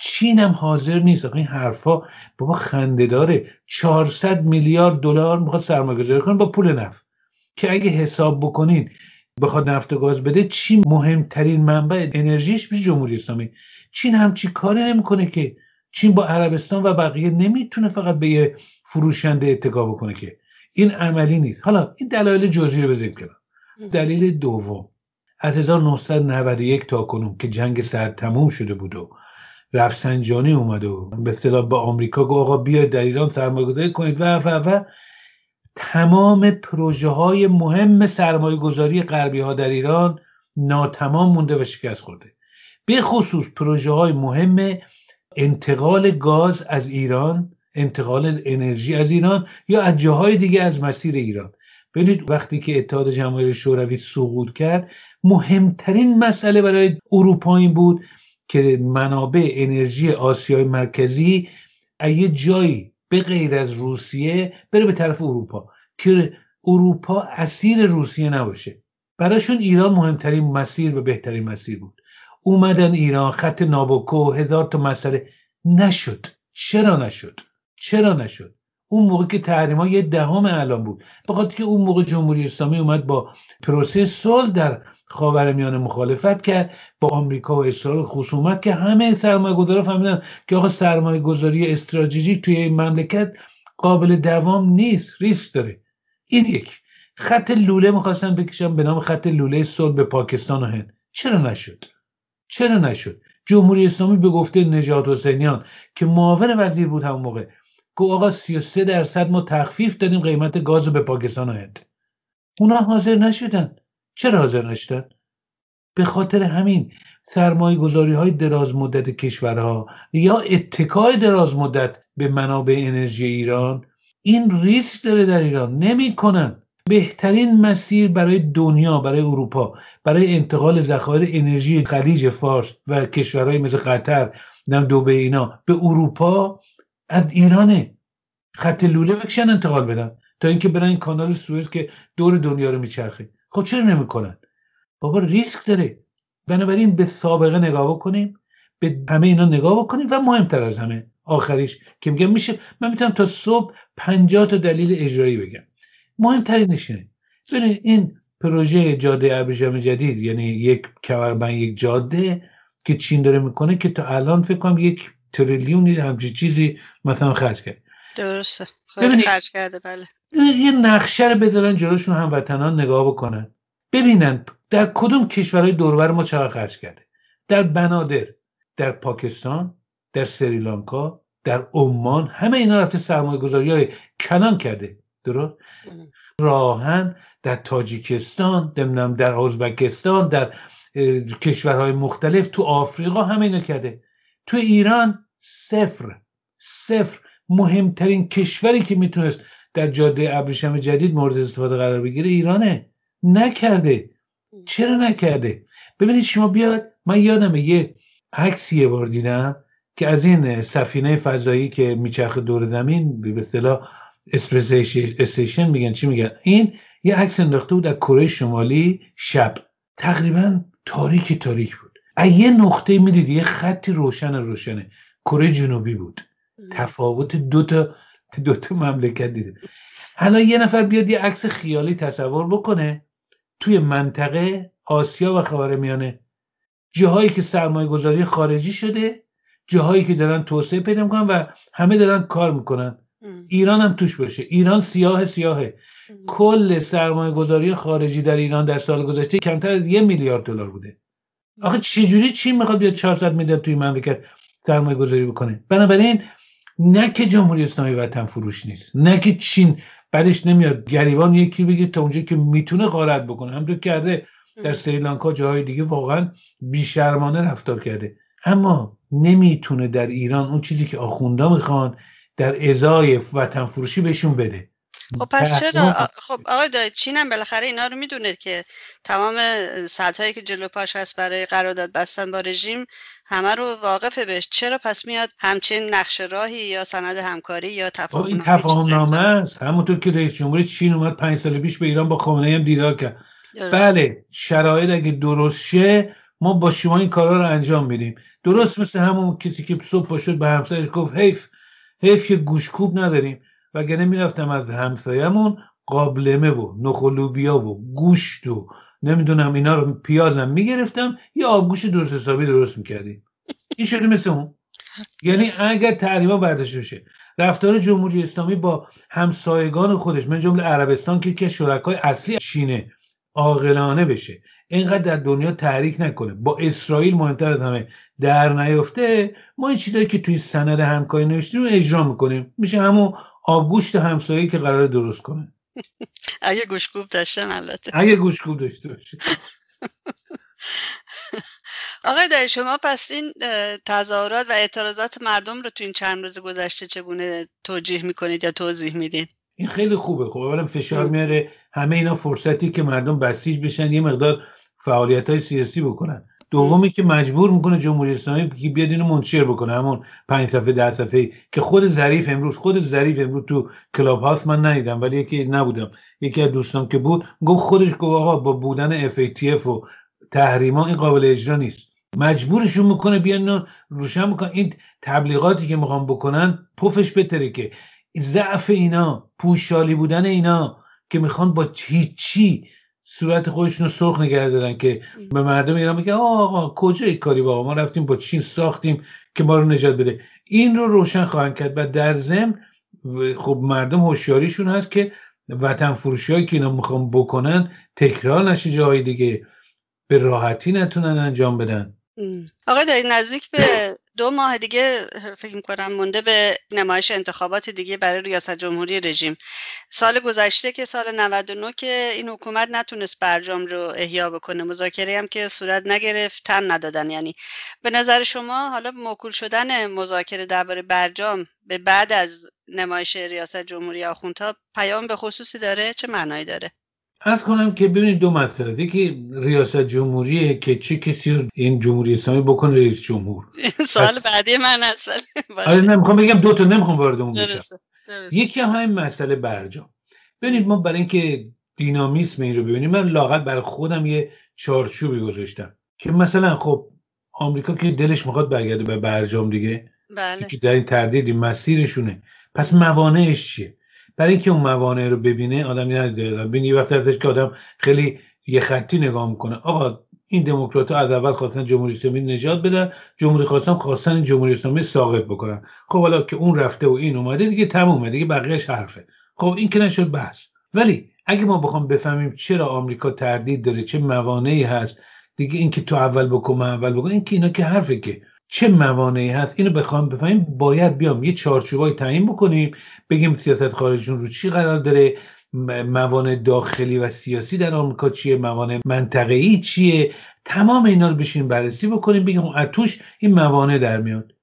چین هم حاضر نیست. این حرفا بابا خنده داره. 400 میلیارد دلار می‌خواد سرمایه گذاری کنه با پول نفت. که اگه حساب بکنین بخواد نفت و گاز بده چین مهمترین منبع انرژیش میشه جمهوری اسلامی. چین همچی کاری نمی‌کنه که. چین با عربستان و بقیه نمی‌تونه فقط به یه فروشنده اتکا بکنه که این عملی نیست. حالا این دلایل جزئی رو بزنیم کنار. دلیل دوم از 1991 تا کنون که جنگ سرد تموم شده بود و رفسنجانی اومد و به اصطلاح به آمریکا گفت آقا بیاید در ایران سرمایه‌گذاری کنید و و و. تمام پروژه های مهم سرمایه گذاری غربی ها در ایران ناتمام مونده و شکست خورده. به خصوص پروژه های مهم انتقال گاز از ایران انتقال انرژی از ایران یا از جاهای دیگه از مسیر ایران. ببینید وقتی که اتحاد جماهیر شوروی سقوط کرد مهمترین مسئله برای اروپا این بود که منابع انرژی آسیای مرکزی یه جایی به غیر از روسیه بره به طرف اروپا که اروپا اسیر روسیه نباشه. براشون ایران مهمترین مسیر و بهترین مسیر بود. اومدن ایران خط نابوکو هزار تا مسئله. نشد. چرا نشد؟ چرا نشد؟ اون موقع که تحریم یه دهم اعلام بود. بخاطر که اون موقع جمهوری اسلامی اومد با پروسه صلح در خاورمیانه مخالفت کرد با آمریکا و اسرائیل خصومت که همه سرمایه گذارا فهمیدن که آقا سرمایه گذاری استراتژیک توی این مملکت قابل دوام نیست ریسک داره. این یک خط لوله می‌خواستن بکشن به نام خط لوله صلح به پاکستان و هند. چرا نشد؟ چرا نشد؟ جمهوری اسلامی به گفته نجات حسینیان که معاون وزیر بود همون موقع. گفت آقا 33 درصد ما تخفیف دادیم قیمت گاز رو به پاکستان و هند اونا حاضر نشدن. چرا حاضر نشدن؟ به خاطر همین سرمایه گذاری های دراز مدت کشورها یا اتکای دراز مدت به منابع انرژی ایران این ریسک داره در ایران. نمی‌کنن. بهترین مسیر برای دنیا برای اروپا برای انتقال ذخایر انرژی خلیج فارس و کشورهای مثل قطر نم دوبه اینا به اروپا از ایرانه. خط لوله بکشن انتقال بدن. تا اینکه برن این کانال سوئز که دور دنیا رو میچرخه. خب چرا نمی‌کنن؟ بابا ریسک داره. بنابراین به سابقه نگاه بکنیم. به همه اینا نگاه بکنیم و مهمتر از همه آخریش که میگم میشه. من می‌تونم تا صبح پنجاه تا دلیل اجرایی بگم. مهمترینش اینه. ببینید این پروژه جاده ابریشم جدید یعنی یک کمربند یک جاده که چین داره می‌کنه که تا الان فکر کنم یک تریلیون همچین چیزی مثلا خرج کرد. درسته. خیلی خرج کرده بله. یه نقشه رو بذارن جلوشون هموطنان نگاه بکنن. ببینن در کدوم کشورهای دوربر ما چقدر خرج کرده. در بنادر در پاکستان در سریلانکا در عمان همه اینا رفته سرمایه گذاری های کنان کرده. درست؟ راهن در تاجیکستان نمی‌دونم در ازبکستان در کشورهای مختلف تو آفریقا همه اینا کرده. تو ایران صفر صفر. مهمترین کشوری که می‌تونست در جاده ابریشم جدید مورد استفاده قرار بگیره ایرانه. نکرده. چرا نکرده؟ ببینید شما بیاد من یادم یه عکسی یه بار دیدم که از این سفینه فضایی که میچرخه دور زمین به اصطلاح استیشن میگن چی میگن؟ این یه عکس انداخته بود در کره شمالی شب. تقریبا تاریک تاریک بود. یه نقطه می‌دید یه خطی روشن روشنه. کره جنوبی بود. تفاوت دو تا دو تا مملکت دیده. حالا یه نفر بیاد یه عکس خیالی تصور بکنه توی منطقه آسیا و خاورمیانه جاهایی که سرمایه گذاری خارجی شده جاهایی که دارن توسعه پیدا می‌کنن و همه دارن کار می‌کنن. ایران هم توش باشه. ایران سیاه سیاهه. کل سرمایه گذاری خارجی در ایران در سال گذشته کمتر از یه میلیارد دلار بوده. آخه چجوری چی می‌خواد بیاد 400 میلیارد توی مملکت سرمایه گذاری بکنه؟ بنابراین نه که جمهوری اسلامی وطن فروش نیست نه که چین بعدش نمیاد. گریبان یکی بگه تا اونجا که می‌تونه غارت بکنه. همونطور کرده در سریلانکا جاهای دیگه واقعا بیشرمانه رفتار کرده. اما نمی‌تونه در ایران اون چیزی که آخوندا می‌خوان در ازای وطن فروشی بهشون بده. خب پس چرا؟ خب آقای داید چین هم بالاخره اینا رو می‌دونه که تمام هایی که جلو پاش هست برای قرارداد بستن با رژیم همه رو واقفه بهش. چرا پس میاد همچین نقشه راهی یا سند همکاری یا تفاهم این تفاهم نامه است. همونطور که رئیس جمهور چین اومد پنج سال پیش به ایران با خامنه هم دیدار کرد. بله شرایط اگه درست شه ما با شما این کارا رو انجام میدیم. درست مثل همون کسی که صبح شد به همسایش گفت حیف حیف که گوشکوب نداریم. وگرنه می‌رفتم از همسایمون قابلمه و نخلوبیا و گوشت و نمی‌دونم اینا رو پیازم می‌گرفتم یا آبگوش درست حسابی درست می‌کردیم. این شده مثل اون. یعنی اگر تحریما برداشته بشه. رفتار جمهوری اسلامی با همسایگان خودش من جمله عربستان که که شرکای اصلی چینه عاقلانه بشه. اینقدر در دنیا تحریک نکنه. با اسرائیل مهمتر از همه در نیفته ما این چیزایی که توی سند همکاری نوشتیم رو اجرا می‌کنیم. میشه همون آبگوشت همسایه که قرار درست کنه. اگه گوشکوب داشتن البته. اگه گوشکوب داشته باشه. آقای در شما پس این تظاهرات و اعتراضات مردم رو تو این چند روز گذشته چگونه توجیه می‌کنید یا توضیح می‌دید؟ این خیلی خوبه. خب اولا فشار میاره. همه اینا فرصتی که مردم بسیج بشن یه مقدار فعالیت های سیاسی بکنن. دومی که مجبور می‌کنه جمهوری اسلامی که بیاد اینو منشر بکنه همون پنج صفحه ده صفحه. که خود ظریف امروز خود ظریف امروز تو کلاب هاست من ندیدم ولی یکی نبودم. یکی از دوستان که بود گفت خودش گفت آقا با بودن FATF و تحریما این قابل اجرا نیست. مجبورشون می‌کنه بیان روشن می‌کنن این تبلیغاتی که می‌خوان بکنن پفش بتره که ضعف اینا پوشالی بودن اینا که می‌خوان با هیچی صورت خودشون رو سرخ نگه دارن که به مردم ایران میگه آقا کجا کاری با ما رفتیم با چین ساختیم که ما رو نجات بده. این رو روشن خواهند کرد و در ضمن خب مردم هوشیاریشون هست که وطن فروشی هایی که اینا می‌خوان بکنن تکرار نشه جای دیگه. به راحتی نتونن انجام بدن. آقای دایی نزدیک به دو ماه دیگه فکر می‌کنم مونده به نمایش انتخابات دیگه برای ریاست جمهوری رژیم. سال گذشته که سال 99 که این حکومت نتونست برجام رو احیا بکنه. مذاکره هم که صورت نگرفت تن ندادن. یعنی به نظر شما حالا موکول شدن مذاکره درباره برجام به بعد از نمایش ریاست جمهوری آخوندها پیام به خصوصی داره؟ چه معنایی داره؟ ارز کنم که ببینید دو مسئله. یکی ریاست جمهوریه که چه کسی رو این جمهوری اسلامی بکنه رئیس جمهور؟ سوال بعدی من اصلا آره نمی‌خوام بگم دو تا نمی‌خوام وارد اون بشم یکی هم همین مسئله برجام. ببینید ما برای اینکه دینامیسم این رو ببینیم من لاقل برای خودم یه چارچوبی گذاشتم که مثلا خب آمریکا که دلش می‌خواد برگرده به برجام دیگه بله. که در این تردیدی مسیرشونه. پس موانعش چیه؟ برای اینکه اون موانع رو ببینه آدم ندیده. ببین یه وقت ازش که آدم خیلی یه خطی نگاه می‌کنه. آقا این دموکرات از اول خواستن جمهوری اسلامی نجات بدن جمهوری خواستن خواستن جمهوری اسلامی ساقط بکنن. خب حالا که اون رفته و این اومده دیگه تمومه دیگه بقیهش حرفه. خب این که نشد بحث. ولی اگه ما بخوام بفهمیم چرا آمریکا تردید داره چه موانعی هست دیگه اینکه تو اول بکن اول بکن این که اینا که حرفه که چه موانعی هست؟ اینو بخوام بفهمیم. باید بیام یه چارچوبای تعیین بکنیم بگیم سیاست خارجیشون رو چی قرار داره موانع داخلی و سیاسی در آمریکا چیه موانع منطقه‌ای چیه؟ تمام اینا رو بشین بررسی بکنیم بگیم از توش این موانع در میاد.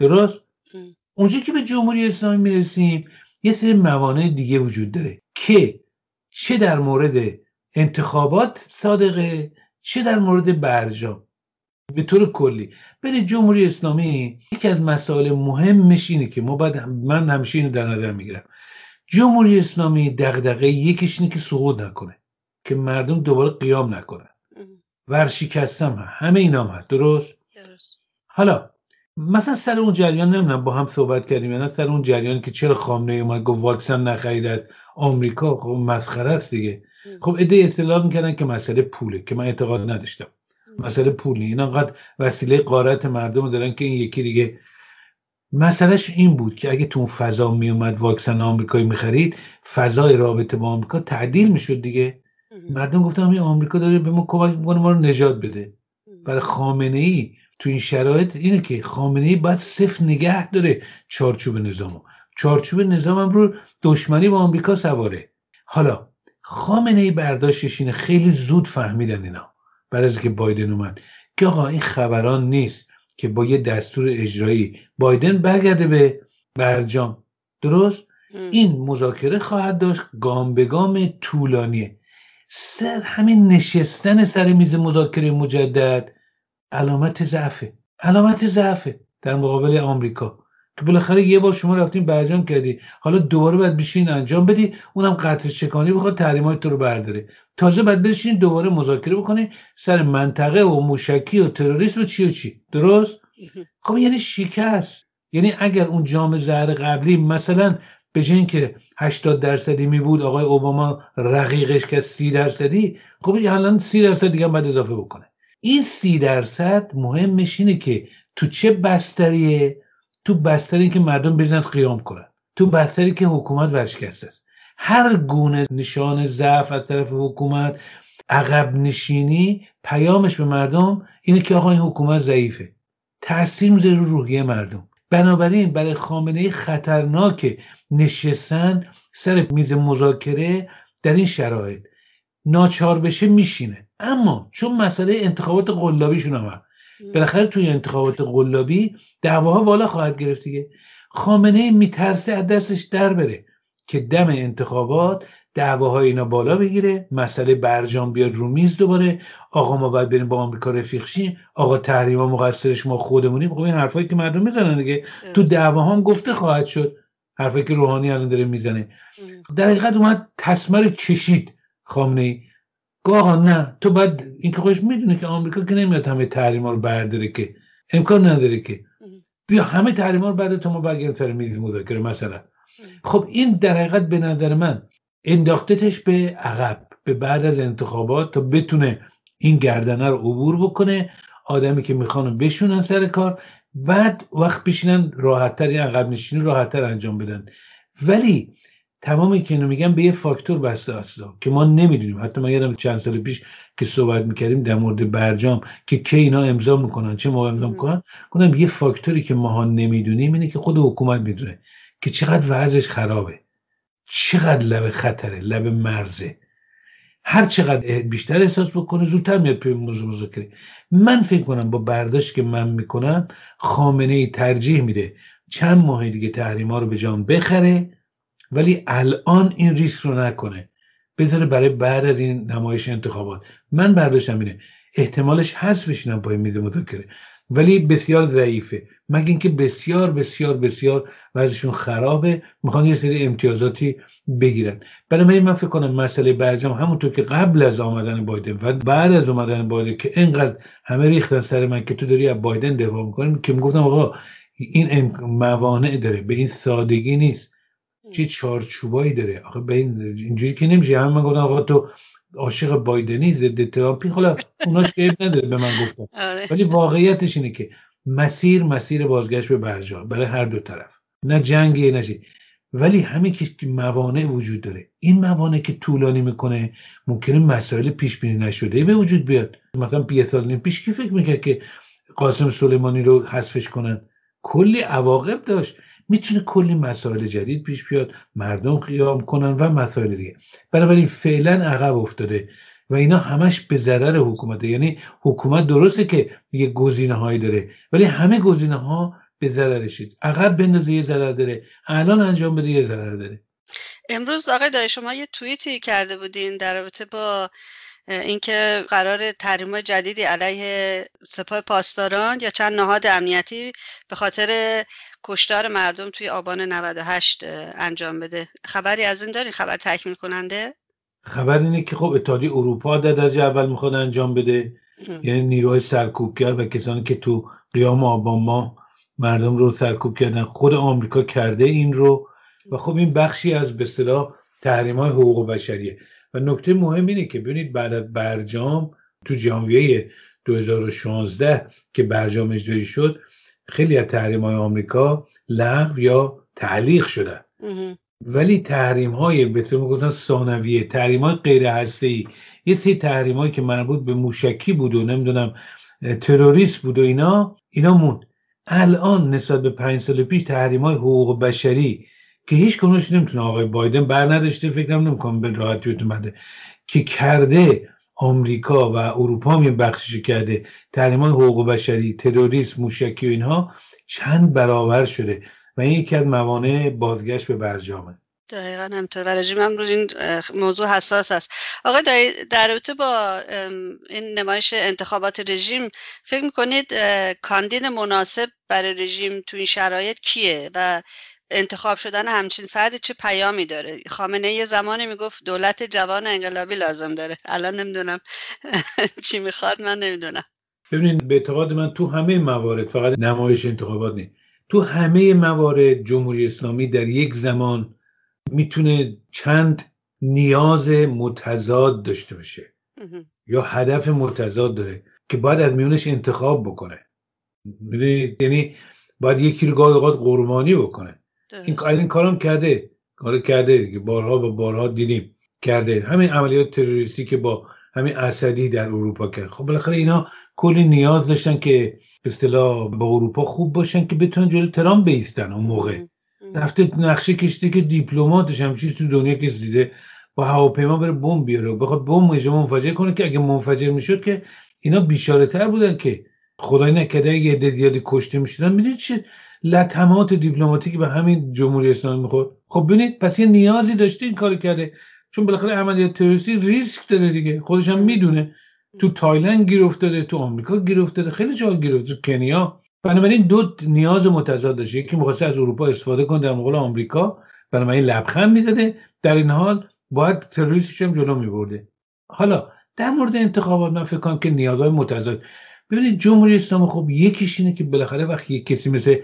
درست؟ اونجا که به جمهوری اسلامی می‌رسیم یه سری موانع دیگه وجود داره که چه در مورد انتخابات صادقه چه در مورد برجام. به طور کلی. بین جمهوری اسلامی یکی از مسائل مهمش اینه که ما باید من همیشه اینو در نظر می‌گیرم. جمهوری اسلامی دغدغه یکیش اینه که سقوط نکنه که مردم دوباره قیام نکنن. ورشکستم همه اینا هم هست. درست؟ درست. حالا مثلا سر اون جریان نمی‌دونم با هم صحبت کردیم یعنی سر اون جریان که چرا خامنه ای اومد گفت واکسن نخرید از آمریکا خب مسخره است دیگه. خب ایده اصطلاح می‌کردن که مسئله پوله که من اعتقاد نداشتم. مسئله پولی. این انقدر وسیله قارت مردم دارن که این یکی دیگه. مسئلهش این بود که اگه تو اون فضا میومد واکسن آمریکایی می‌خرید فضای رابطه با آمریکا تعدیل می‌شد دیگه. مردم گفتم این آمریکا داره به ما کمک می‌کنه ما رو نجات بده. برای خامنه ای تو این شرایط اینه که خامنه ای باید صفر نگه داره چارچوب نظامو. چارچوب نظامم رو دشمنی با آمریکا سواره. حالا خامنه ای برداشتش اینه خیلی زود فهمیدن اینا. برای از که بایدن اومد. که آقا این خبران نیست که با یه دستور اجرایی بایدن برگرده به برجام. درست؟ این مذاکره خواهد داشت گام به گام طولانیه. سر همین نشستن سر میز مذاکره مجدد علامت ضعفه. علامت ضعفه در مقابل آمریکا. که بالاخره یه بار شما رفتین برجام کردی. حالا دوباره باید بشین انجام بدی. اونم قطع چکانی بخواد تحریمات تو رو برداره. تازه باید بشین دوباره مذاکره بکنی سر منطقه و موشکی و تروریسم و چی و چی. درست؟ خب یعنی شکست. یعنی اگر اون جام زهر قبلی مثلا به جای اینکه 80 درصدی می بود آقای اوباما رقیقش که 30 درصدی خب الان 30 درصد دیگه باید اضافه بکنه. این 30 درصد مهمش اینه که تو چه بستریه؟ تو بستری که مردم بزنن قیام کنن. تو بستری که حکومت ورشکسته است. هر گونه نشان ضعف از طرف حکومت عقب نشینی پیامش به مردم اینه که آقا این حکومت ضعیفه. تاثیر می‌ذاره رو روحیه مردم. بنابراین برای خامنه خطرناک نشستن سر میز مذاکره در این شرایط ناچار بشه میشینه. اما چون مسئله انتخابات قلابیشون هم بالاخره توی انتخابات قلابی دعواها بالا خواهد گرفت دیگه. خامنه میترسه از دستش در بره. که دم انتخابات دعواهای اینا بالا بگیره مسئله برجام بیاد رو میز دوباره آقا ما باید بریم با آمریکا رفیق شیم آقا تحریما مقصرش ما خودمونیم. خب این حرفایی که مردم می‌زنن دیگه. تو دعوا هم گفته خواهد شد حرفایی که روحانی الان داره می‌زنه. در حقیقت اومد تسمر کشید خامنه ای. آقا نه تو باید این که خودش می‌دونه که آمریکا که نمیاد همه تحریما رو برداره که. امکان نداره که. بیا همه تحریما رو برداره تو ما برگردیم سر میز مذاکره مثلا. خب این در حقیقت به نظر من انداختتش به عقب به بعد از انتخابات تا بتونه این گردنه رو عبور بکنه آدمی که می‌خوان بشونن سر کار بعد وقت بشینن راحتتر این عقب نشینی راحتتر انجام بدن. ولی تمام که اینو میگم به یه فاکتور بسته است که ما نمی‌دونیم. حتی من یادم چند سال پیش که صحبت می‌کردیم در مورد برجام که کی اینا امضا می‌کنن چه موقع امضا می‌کنن گفتم یه فاکتوری که ماها نمی‌دونیم اینه که خود حکومت می‌دونه. که چقدر وضعش خرابه. چقدر لب خطره لب مرزه. هر چقدر بیشتر احساس بکنه زودتر میاد پی موضوع مذاکره. من فکر کنم با برداشت که من می‌کنم خامنه ای ترجیح میده چند ماه دیگه تحریم ها رو به جان بخره ولی الان این ریسک رو نکنه. بذاره برای بعد از این نمایش انتخابات. من برداشتم اینه احتمالش هست بشینم پای میز مذاکره ولی بسیار ضعیفه. مگه اینکه بسیار بسیار بسیار وضعشون خرابه می‌خوان یه سری امتیازاتی بگیرن. برای من فکر کنم مسئله برجام همونطور که قبل از آمدن بایدن و بعد از آمدن بایدن که اینقدر همه ریختن سر من که تو داری از بایدن دفاع می‌کنیم که می‌گفتم آقا این موانع داره به این سادگی نیست. چه چارچوبایی داره؟ آخه به این اینجوری که نمیشه. همه من گفتم آقا تو عاشق بایدنی ضد ترامپی حالا اوناش که نداره به من گفتم آره. ولی واقعیتش اینه که مسیر مسیر بازگشت به برجا برای هر دو طرف. نه جنگی نه ولی همین که موانع وجود داره. این موانع که طولانی می‌کنه ممکنه مسائل پیش بینی نشده به وجود بیاد. مثلا یه سال پیش کی فکر می‌کرد که قاسم سلیمانی رو حذفش کنن؟ کلی عواقب داشت. می‌تونه کلی مسائل جدید پیش بیاد مردم قیام کنن و مسائل دیگه. بنابراین فعلا عقب افتاده. و اینا همش به ضرر حکومته. یعنی حکومت درسته که یه گزینه هایی داره ولی همه گزینه ها به ضررشید. عقب بندازه یه ضرر داره الان انجام بده یه ضرر داره. امروز آقای دای شما یه توییتی کرده بودین در رابطه با اینکه قرار تحریم جدیدی علیه سپاه پاسداران یا چند نهاد امنیتی به خاطر کشتار مردم توی آبان 98 انجام بده. خبری از این دارین؟ خبر تکمیل کننده خبر اینه که خب اتحادیه اروپا در درجه اول می‌خواد انجام بده. یعنی نیروهای سرکوبگر و کسانی که تو قیام آبان ما مردم رو سرکوب کردن خود آمریکا کرده این رو. و خب این بخشی از به اصطلاح تحریم های حقوق بشریه. و نکته مهم اینه که ببینید بعد از برجام تو ژانویه 2016 که برجام اجرایی شد خیلی از تحریم های آمریکا لغو یا تعلیق شدن. ولی تحریم های به گفتن ثانویه تحریم های غیر هسته ای یه سری تحریم هایی که مربوط به موشکی بود و نمی‌دونم تروریست بود و اینا اینا موند. الان نسبت به پنج سال پیش تحریم های حقوق بشری که هیچ کنونش نمی‌تونه آقای بایدن بر نداشته فکرم نمی‌کنم به راحتی بتون که کرده آمریکا و اروپا هم یه بخشش کرده. تحریم های حقوق بشری تروریسم موشکی و اینها چند برابر شده. و این یکی از موانع بازگشت به برجامه. دقیقا همطور و رژیم هم روز این موضوع حساس است. آقای در رابطه با این نمایش انتخابات رژیم فکر می‌کنید کاندید مناسب برای رژیم تو این شرایط کیه؟ و انتخاب شدن همچین فردی چه پیامی داره؟ خامنه یه زمانی می‌گفت دولت جوان انقلابی لازم داره. الان نمی‌دونم چی می‌خواد من نمی‌دونم. ببینید به اعتقاد من تو همه موارد فقط نمایش انتخابات نیست. تو همه موارد جمهوری اسلامی در یک زمان می‌تونه چند نیاز متضاد داشته باشه یا هدف متضاد داره که باید از میونش انتخاب بکنه. یعنی باید یکی رو گاهی اوقات قربانی بکنه. این این کارم کرده. کار کرده که بارها و بارها دیدیم. کرده. همین عملیات تروریستی که با همین اسدی در اروپا کرد خب بالاخره اینا کلی نیاز داشتن که به اصطلاح با اروپا خوب باشن که بتونن جلوی ترام بیستن اون موقع. رفته نقشه کشته که دیپلماتش هم چیز تو دنیا که دیده با هواپیما بره بمب بیاره. بخواد بمب اجا منفجر کنه که اگه منفجر می‌شد که اینا بیچاره تر بودن که. خدای نکرده یه عده زیادی کشته می‌شدن می‌دونید چه لطمات دیپلماتیکی به همین جمهوری اسلامی می‌خورد؟ خب ببینید پس یه نیازی داشته این کار کرده. چون بالاخره عملیات تروریستی ریسک داره دیگه. خودش هم می‌دونه. تو تایلند گیر افتاده تو آمریکا گیر افتاده خیلی جا گیر افتاده. کنیا. بنابراین دو نیاز متضاد داشته یکی می‌خواسته از اروپا استفاده کنه در مقابل آمریکا. بنابراین لبخند می‌زده. در این حال باید تروریستش هم جلو میبرده. حالا در مورد انتخابات من فکر کنم که نیازهای متضاد. ببینید جمهوری اسلامی خب یکیش اینه که بالاخره وقتی کسی مثل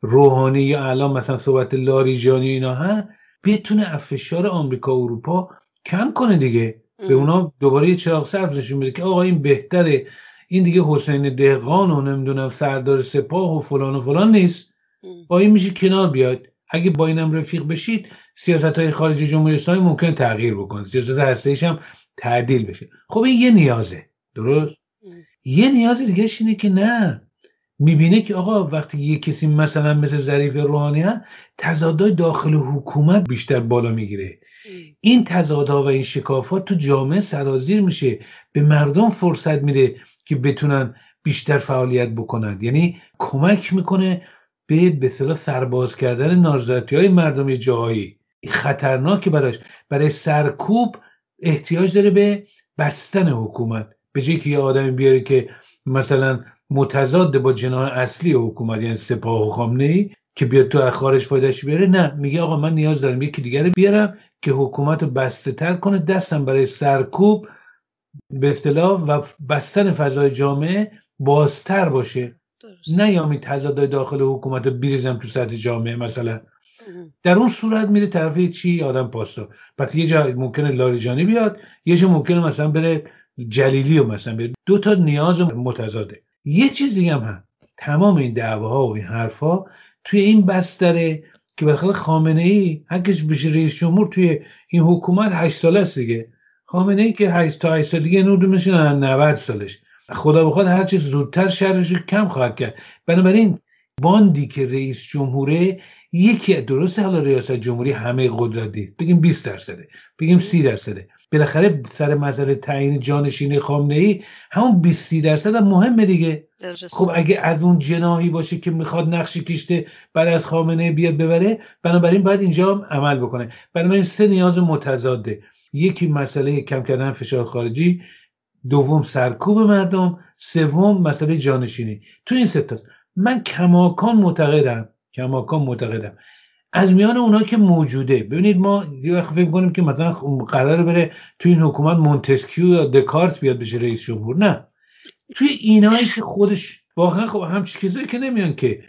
روحانی یا الان مثلا صحبت لاریجانی اینا ها؟ بتونه از فشار آمریکا و اروپا کم کنه دیگه. به اونا دوباره یه چراغ سبز نشون بده که آقا این بهتره. این دیگه حسین دهقان و نمی‌دونم سردار سپاه و فلان و فلان نیست. با این میشه کنار بیاد. اگه با اینم رفیق بشید سیاست های خارجی جمهوری اسلامی ممکن تغییر بکنه. سیاست هسته‌ایش هم تعدیل بشه. خب این یه نیازه. درست؟ یه نیاز دیگه اینه که نه. می‌بینه که آقا وقتی یه کسی مثلا مثل ظریف روحانی ها تضادهای داخل حکومت بیشتر بالا می‌گیره. این تضادها و این شکافات تو جامعه سرازیر میشه. به مردم فرصت میده که بتونن بیشتر فعالیت بکنند یعنی کمک می‌کنه به به سرباز کردن نارضایتی های مردم جایی. خطرناک براش. برای سرکوب احتیاج داره به بستن حکومت. به جایی که یه آدمی بیاره که مثلا متضاد با جناح اصلی حکومت یعنی سپاه و خامنه ای که بیاد تو خارج فایدهش بیاره. نه میگه آقا من نیاز دارم یکی دیگر بیارم که حکومت رو بسته تر کنه. دستم برای سرکوب به اصطلاح و بستن فضای جامعه بازتر باشه. نه یا می داخل حکومت رو بیریزم تو سطح جامعه مثلا. در اون صورت میره طرف چی؟ آدم پاستا. پس یه جا ممکنه لاریجانی بیاد یه جا ممکنه مثلا بره جلیلی و مثلا بره. دو تا نیاز متضاده. یه چیز دیگه هم هم تمام این دعواها و این حرفها توی این بستره که بالاخره خامنه ای هرکش بشه رئیس جمهور توی این حکومت هشت ساله است دیگه. خامنه ای که هشت تا هشت سال دیگه نور میشه 90 سالش. خدا بخواد هر چیز زودتر شرش کم خواهد کرد. بنابراین باندی که رئیس جمهوره یکی درسته حالا ریاست جمهوری همه قدرتی بگیم 20 درصده. بگیم 30 درصده. بالاخره سر مسئله تعیین جانشین خامنه ای همون 20 درصد هم مهمه دیگه. خب اگه از اون جناهی باشه که می‌خواد نقشی کشته بعد از خامنه بیاد ببره بنابراین باید اینجا هم عمل بکنه. بنابراین سه نیاز متضاده. یکی مسئله کم کردن فشار خارجی دوم سرکوب مردم سوم مسئله جانشینی. تو این سه من کماکان معتقدم کماکان معتقدم از میان اونا که موجوده. ببینید ما یه وقت فکر کنیم که مثلا قرار بره توی این حکومت مونتسکیو یا دکارت بیاد بشه رئیس جمهور. نه. توی اینایی که خودش واقعا خب همچی کسایی که نمیان که.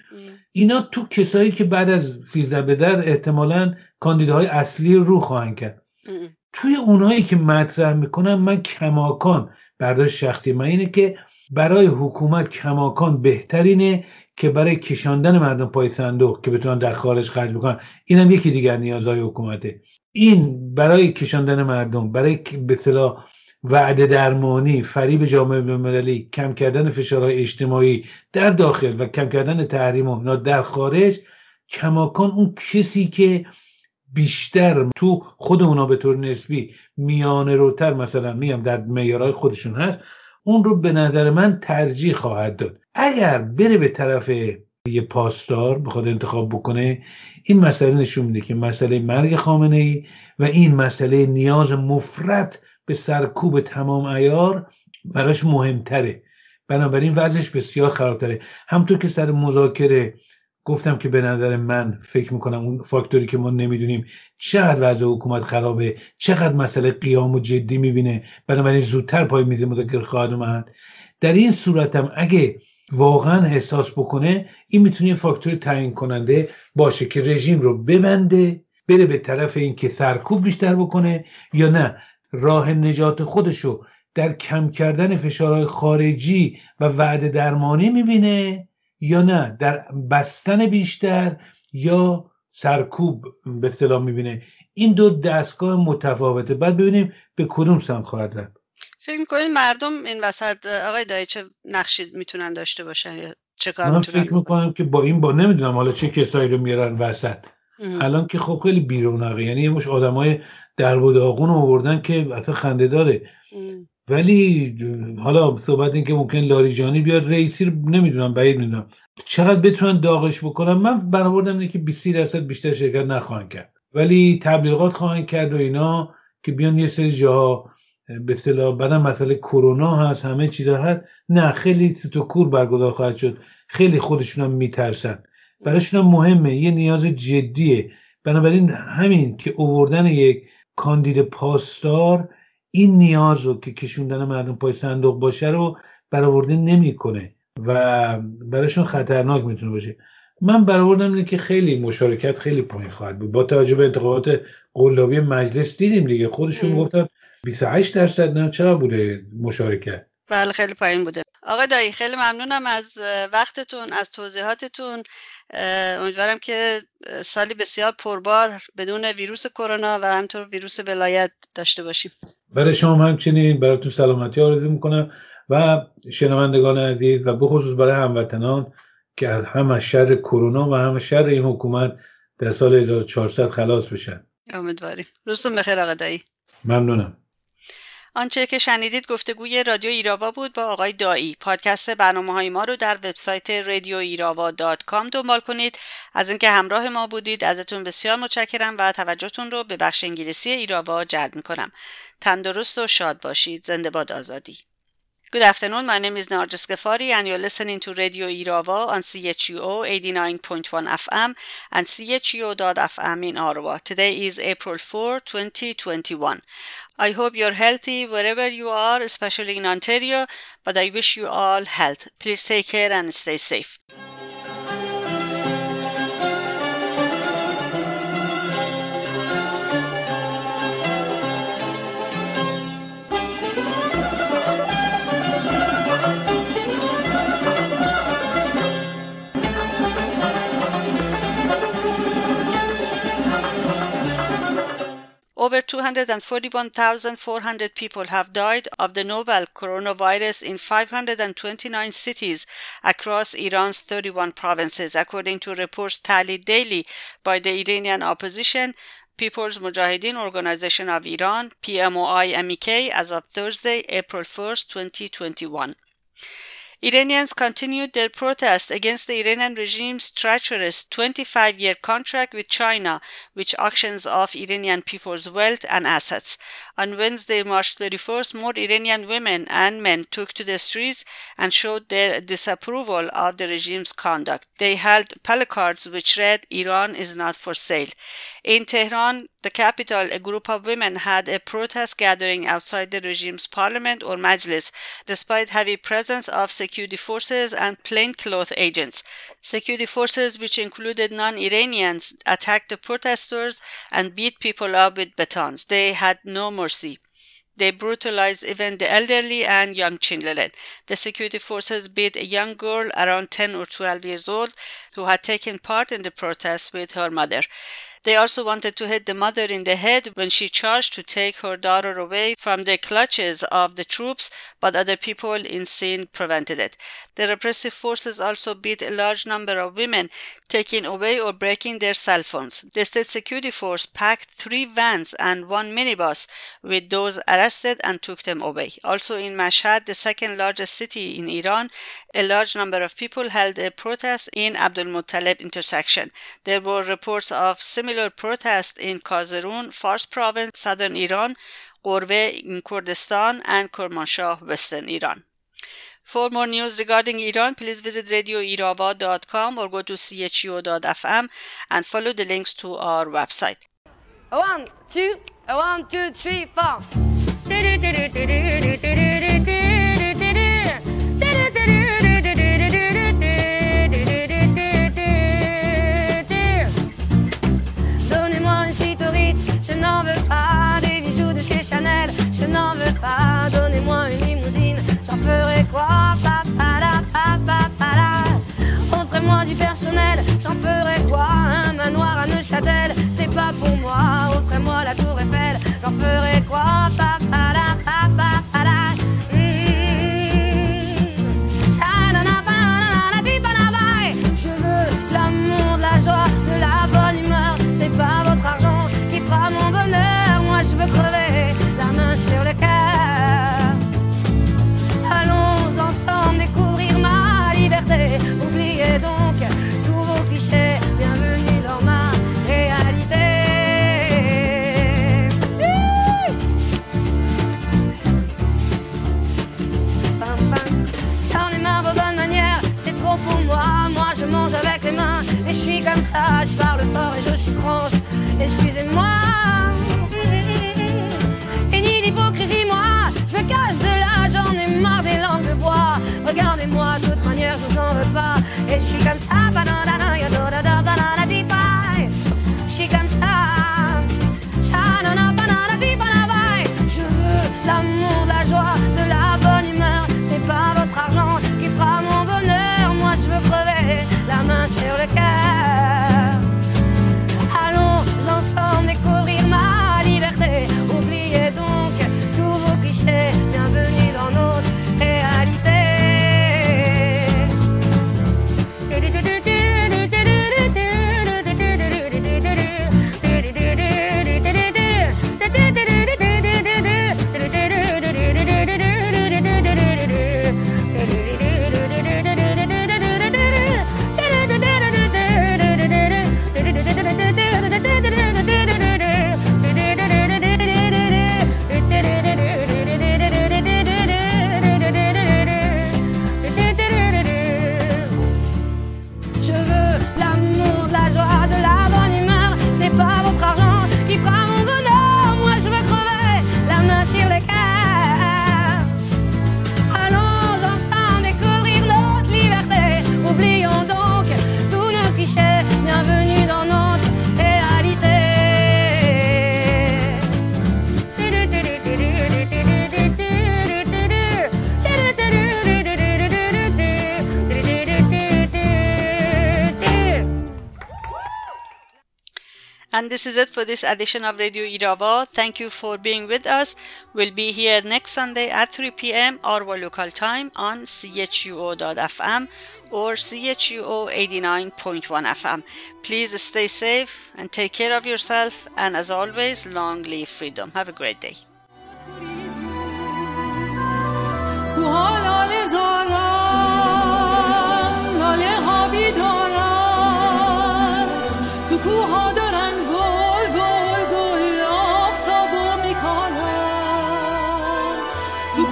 اینا تو کسایی که بعد از سیزده به در احتمالا کاندیداهای اصلی رو خواهند کرد. توی اونایی که مطرح می‌کنم من کماکان برداشت شخصی من اینه که برای حکومت کماکان بهترینه که برای کشاندن مردم پای صندوق که بتونن در خارج خرج بکنن اینم یکی دیگر نیازهای حکومته. این برای کشاندن مردم برای به اصطلاح وعده درمانی فریب جامعه المللی کم کردن فشارهای اجتماعی در داخل و کم کردن تحریم اونا در خارج کماکان اون کسی که بیشتر تو خود اونا به طور نسبی میانه روتر مثلا میام در میارای خودشون هست اون رو به نظر من ترجیح خواهد داد. اگر بره به طرف یه پاسدار بخواد انتخاب بکنه این مسئله نشون میده که مسئله مرگ خامنه ای و این مسئله نیاز مفرد به سرکوب تمام ایار براش مهمتره. بنابراین وضعش بسیار خرابتره. همطور که سر مذاکره گفتم که به نظر من فکر می‌کنم اون فاکتوری که ما نمی‌دونیم چقدر وضع حکومت خرابه چقدر مسئله قیام و جدی می‌بینه. بنابراین زودتر پای میز مذاکره خواهد اومد. در این صورت هم اگه واقعا احساس بکنه این می‌تونه فاکتور تعیین کننده باشه که رژیم رو ببنده بره به طرف اینکه سرکوب بیشتر بکنه یا نه. راه نجات خودشو در کم کردن فشارهای خارجی و وعده درمانی می‌بینه یا نه؟ در بستن بیشتر یا سرکوب به اصطلاح می‌بینه. این دو دستگاه متفاوته. بعد ببینیم به کدوم سمت خواهد رفت. فکر می‌کنید مردم این وسط آقای دایی چه نقشی می‌تونن داشته باشن یا چه کار من فکر می‌کنم که با این با نمی‌دونم حالا چه کسایی رو میارن وسط. الان که خب خیلی بیرونقه یعنی یه مش آدمای در و داغون آوردن که اصلا خنده داره. ولی حالا صحبت این که ممکن لاریجانی بیاد رئیسی رو نمی‌دونم بعید می‌دونم. چقدر بتونن داغش بکنم من برآوردم اینه که 20 درصد بیشتر شرکت نخواهند کرد. ولی تبلیغات خواهند کرد و اینا که بیان یه سری جاها به اصطلاح بعدا مسئله کرونا هست همه چیزا هست. نه خیلی تو کور برگزار خواهد شد. خیلی خودشون هم میترسن. برایشون هم مهمه. یه نیاز جدیه. بنابراین همین که اووردن یک کاندید پاسدار این نیاز رو که کشوندن مردم پای صندوق باشه رو برآورده نمی‌کنه و برایشون خطرناک می‌تونه باشه. من برآوردم اینه که خیلی مشارکت خیلی پایین خواهد بود. با توجه به انتخابات قلابی مجلس دیدیم دیگه. خودشون گفتن 28 درصد نه چرا بوده مشارکت؟ بله خیلی پایین بوده. آقا دایی خیلی ممنونم از وقتتون از توضیحاتتون. امیدوارم که سالی بسیار پربار بدون ویروس کرونا و همطور ویروس ولایت داشته باشیم. برای شما همچنین برای سلامتی آرزو می‌کنم و شنوندگان عزیز و بخصوص برای هموطنان که از هم شر کرونا و هم شر این حکومت در سال 1400 خلاص بشن. امیدواریم. روزتون بخیر آقا دایی. ممنونم. آنچه که شنیدید گفتگوی رادیو ایراوا بود با آقای دایی. پادکست برنامه های ما رو در وبسایت رادیو ایراوا دات کام دنبال کنید. از اینکه همراه ما بودید ازتون بسیار متشکرم و توجهتون رو به بخش انگلیسی ایراوا جلب می‌کنم. تندرست و شاد باشید. زنده باد آزادی. Good afternoon. My name is Narges Ghaffari, and you're listening to Radio Irava on CHUO 89.1 FM and CHUO.FM in Ottawa. Today is April 4, 2021. I hope you're healthy wherever you are, especially in Ontario, but I wish you all health. Please take care and stay safe. Over 241,400 people have died of the novel coronavirus in 529 cities across Iran's 31 provinces, according to reports tallied daily by the Iranian opposition, People's Mujahideen Organization of Iran, PMOI MEK, as of Thursday, April 1, 2021. Iranians continued their protest against the Iranian regime's treacherous 25 year contract with China, which auctions off Iranian people's wealth and assets. On Wednesday, March 31st, more Iranian women and men took to the streets and showed their disapproval of the regime's conduct. They held placards which read, Iran is not for sale. In Tehran, the capital, a group of women had a protest gathering outside the regime's parliament or majlis, despite heavy presence of security forces and plainclothes agents. Security forces, which included non-Iranians, attacked the protesters and beat people up with batons. They had no mercy. They brutalized even the elderly and young children. The security forces beat a young girl around 10 or 12 years old who had taken part in the protest with her mother. They also wanted to hit the mother in the head when she charged to take her daughter away from the clutches of the troops, but other people in scene prevented it. The repressive forces also beat a large number of women, taking away or breaking their cell phones. The state security force packed three vans and one minibus with those arrested and took them away. Also in Mashhad, the second largest city in Iran, a large number of people held a protest in Abdul Muttalib intersection. There were reports of similar protests in Kazerun, Fars province, southern Iran, Qorve in Kurdistan, and Kermanshah, western Iran. For more news regarding Iran, please visit radioirava.com or go to chu.fm and follow the links to our website. One, two, one, two, three, four. J'en ferai quoi Un manoir à Neuchâtel, c'est pas pour moi. Offrez-moi la tour Eiffel, j'en ferai quoi Je And this is it for this edition of Radio Irava. Thank you for being with us. We'll be here next Sunday at 3 p.m. our local time on chuo.fm or chuo 89.1 FM. Please stay safe and take care of yourself. And as always, long live freedom. Have a great day.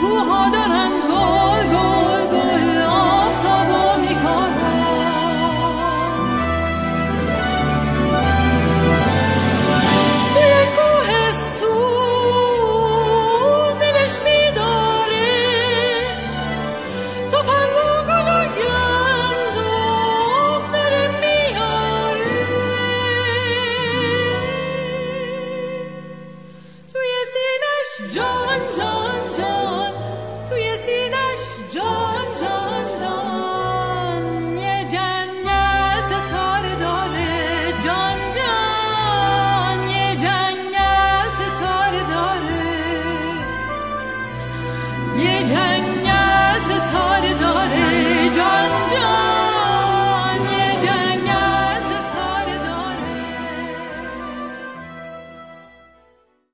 کوها دارم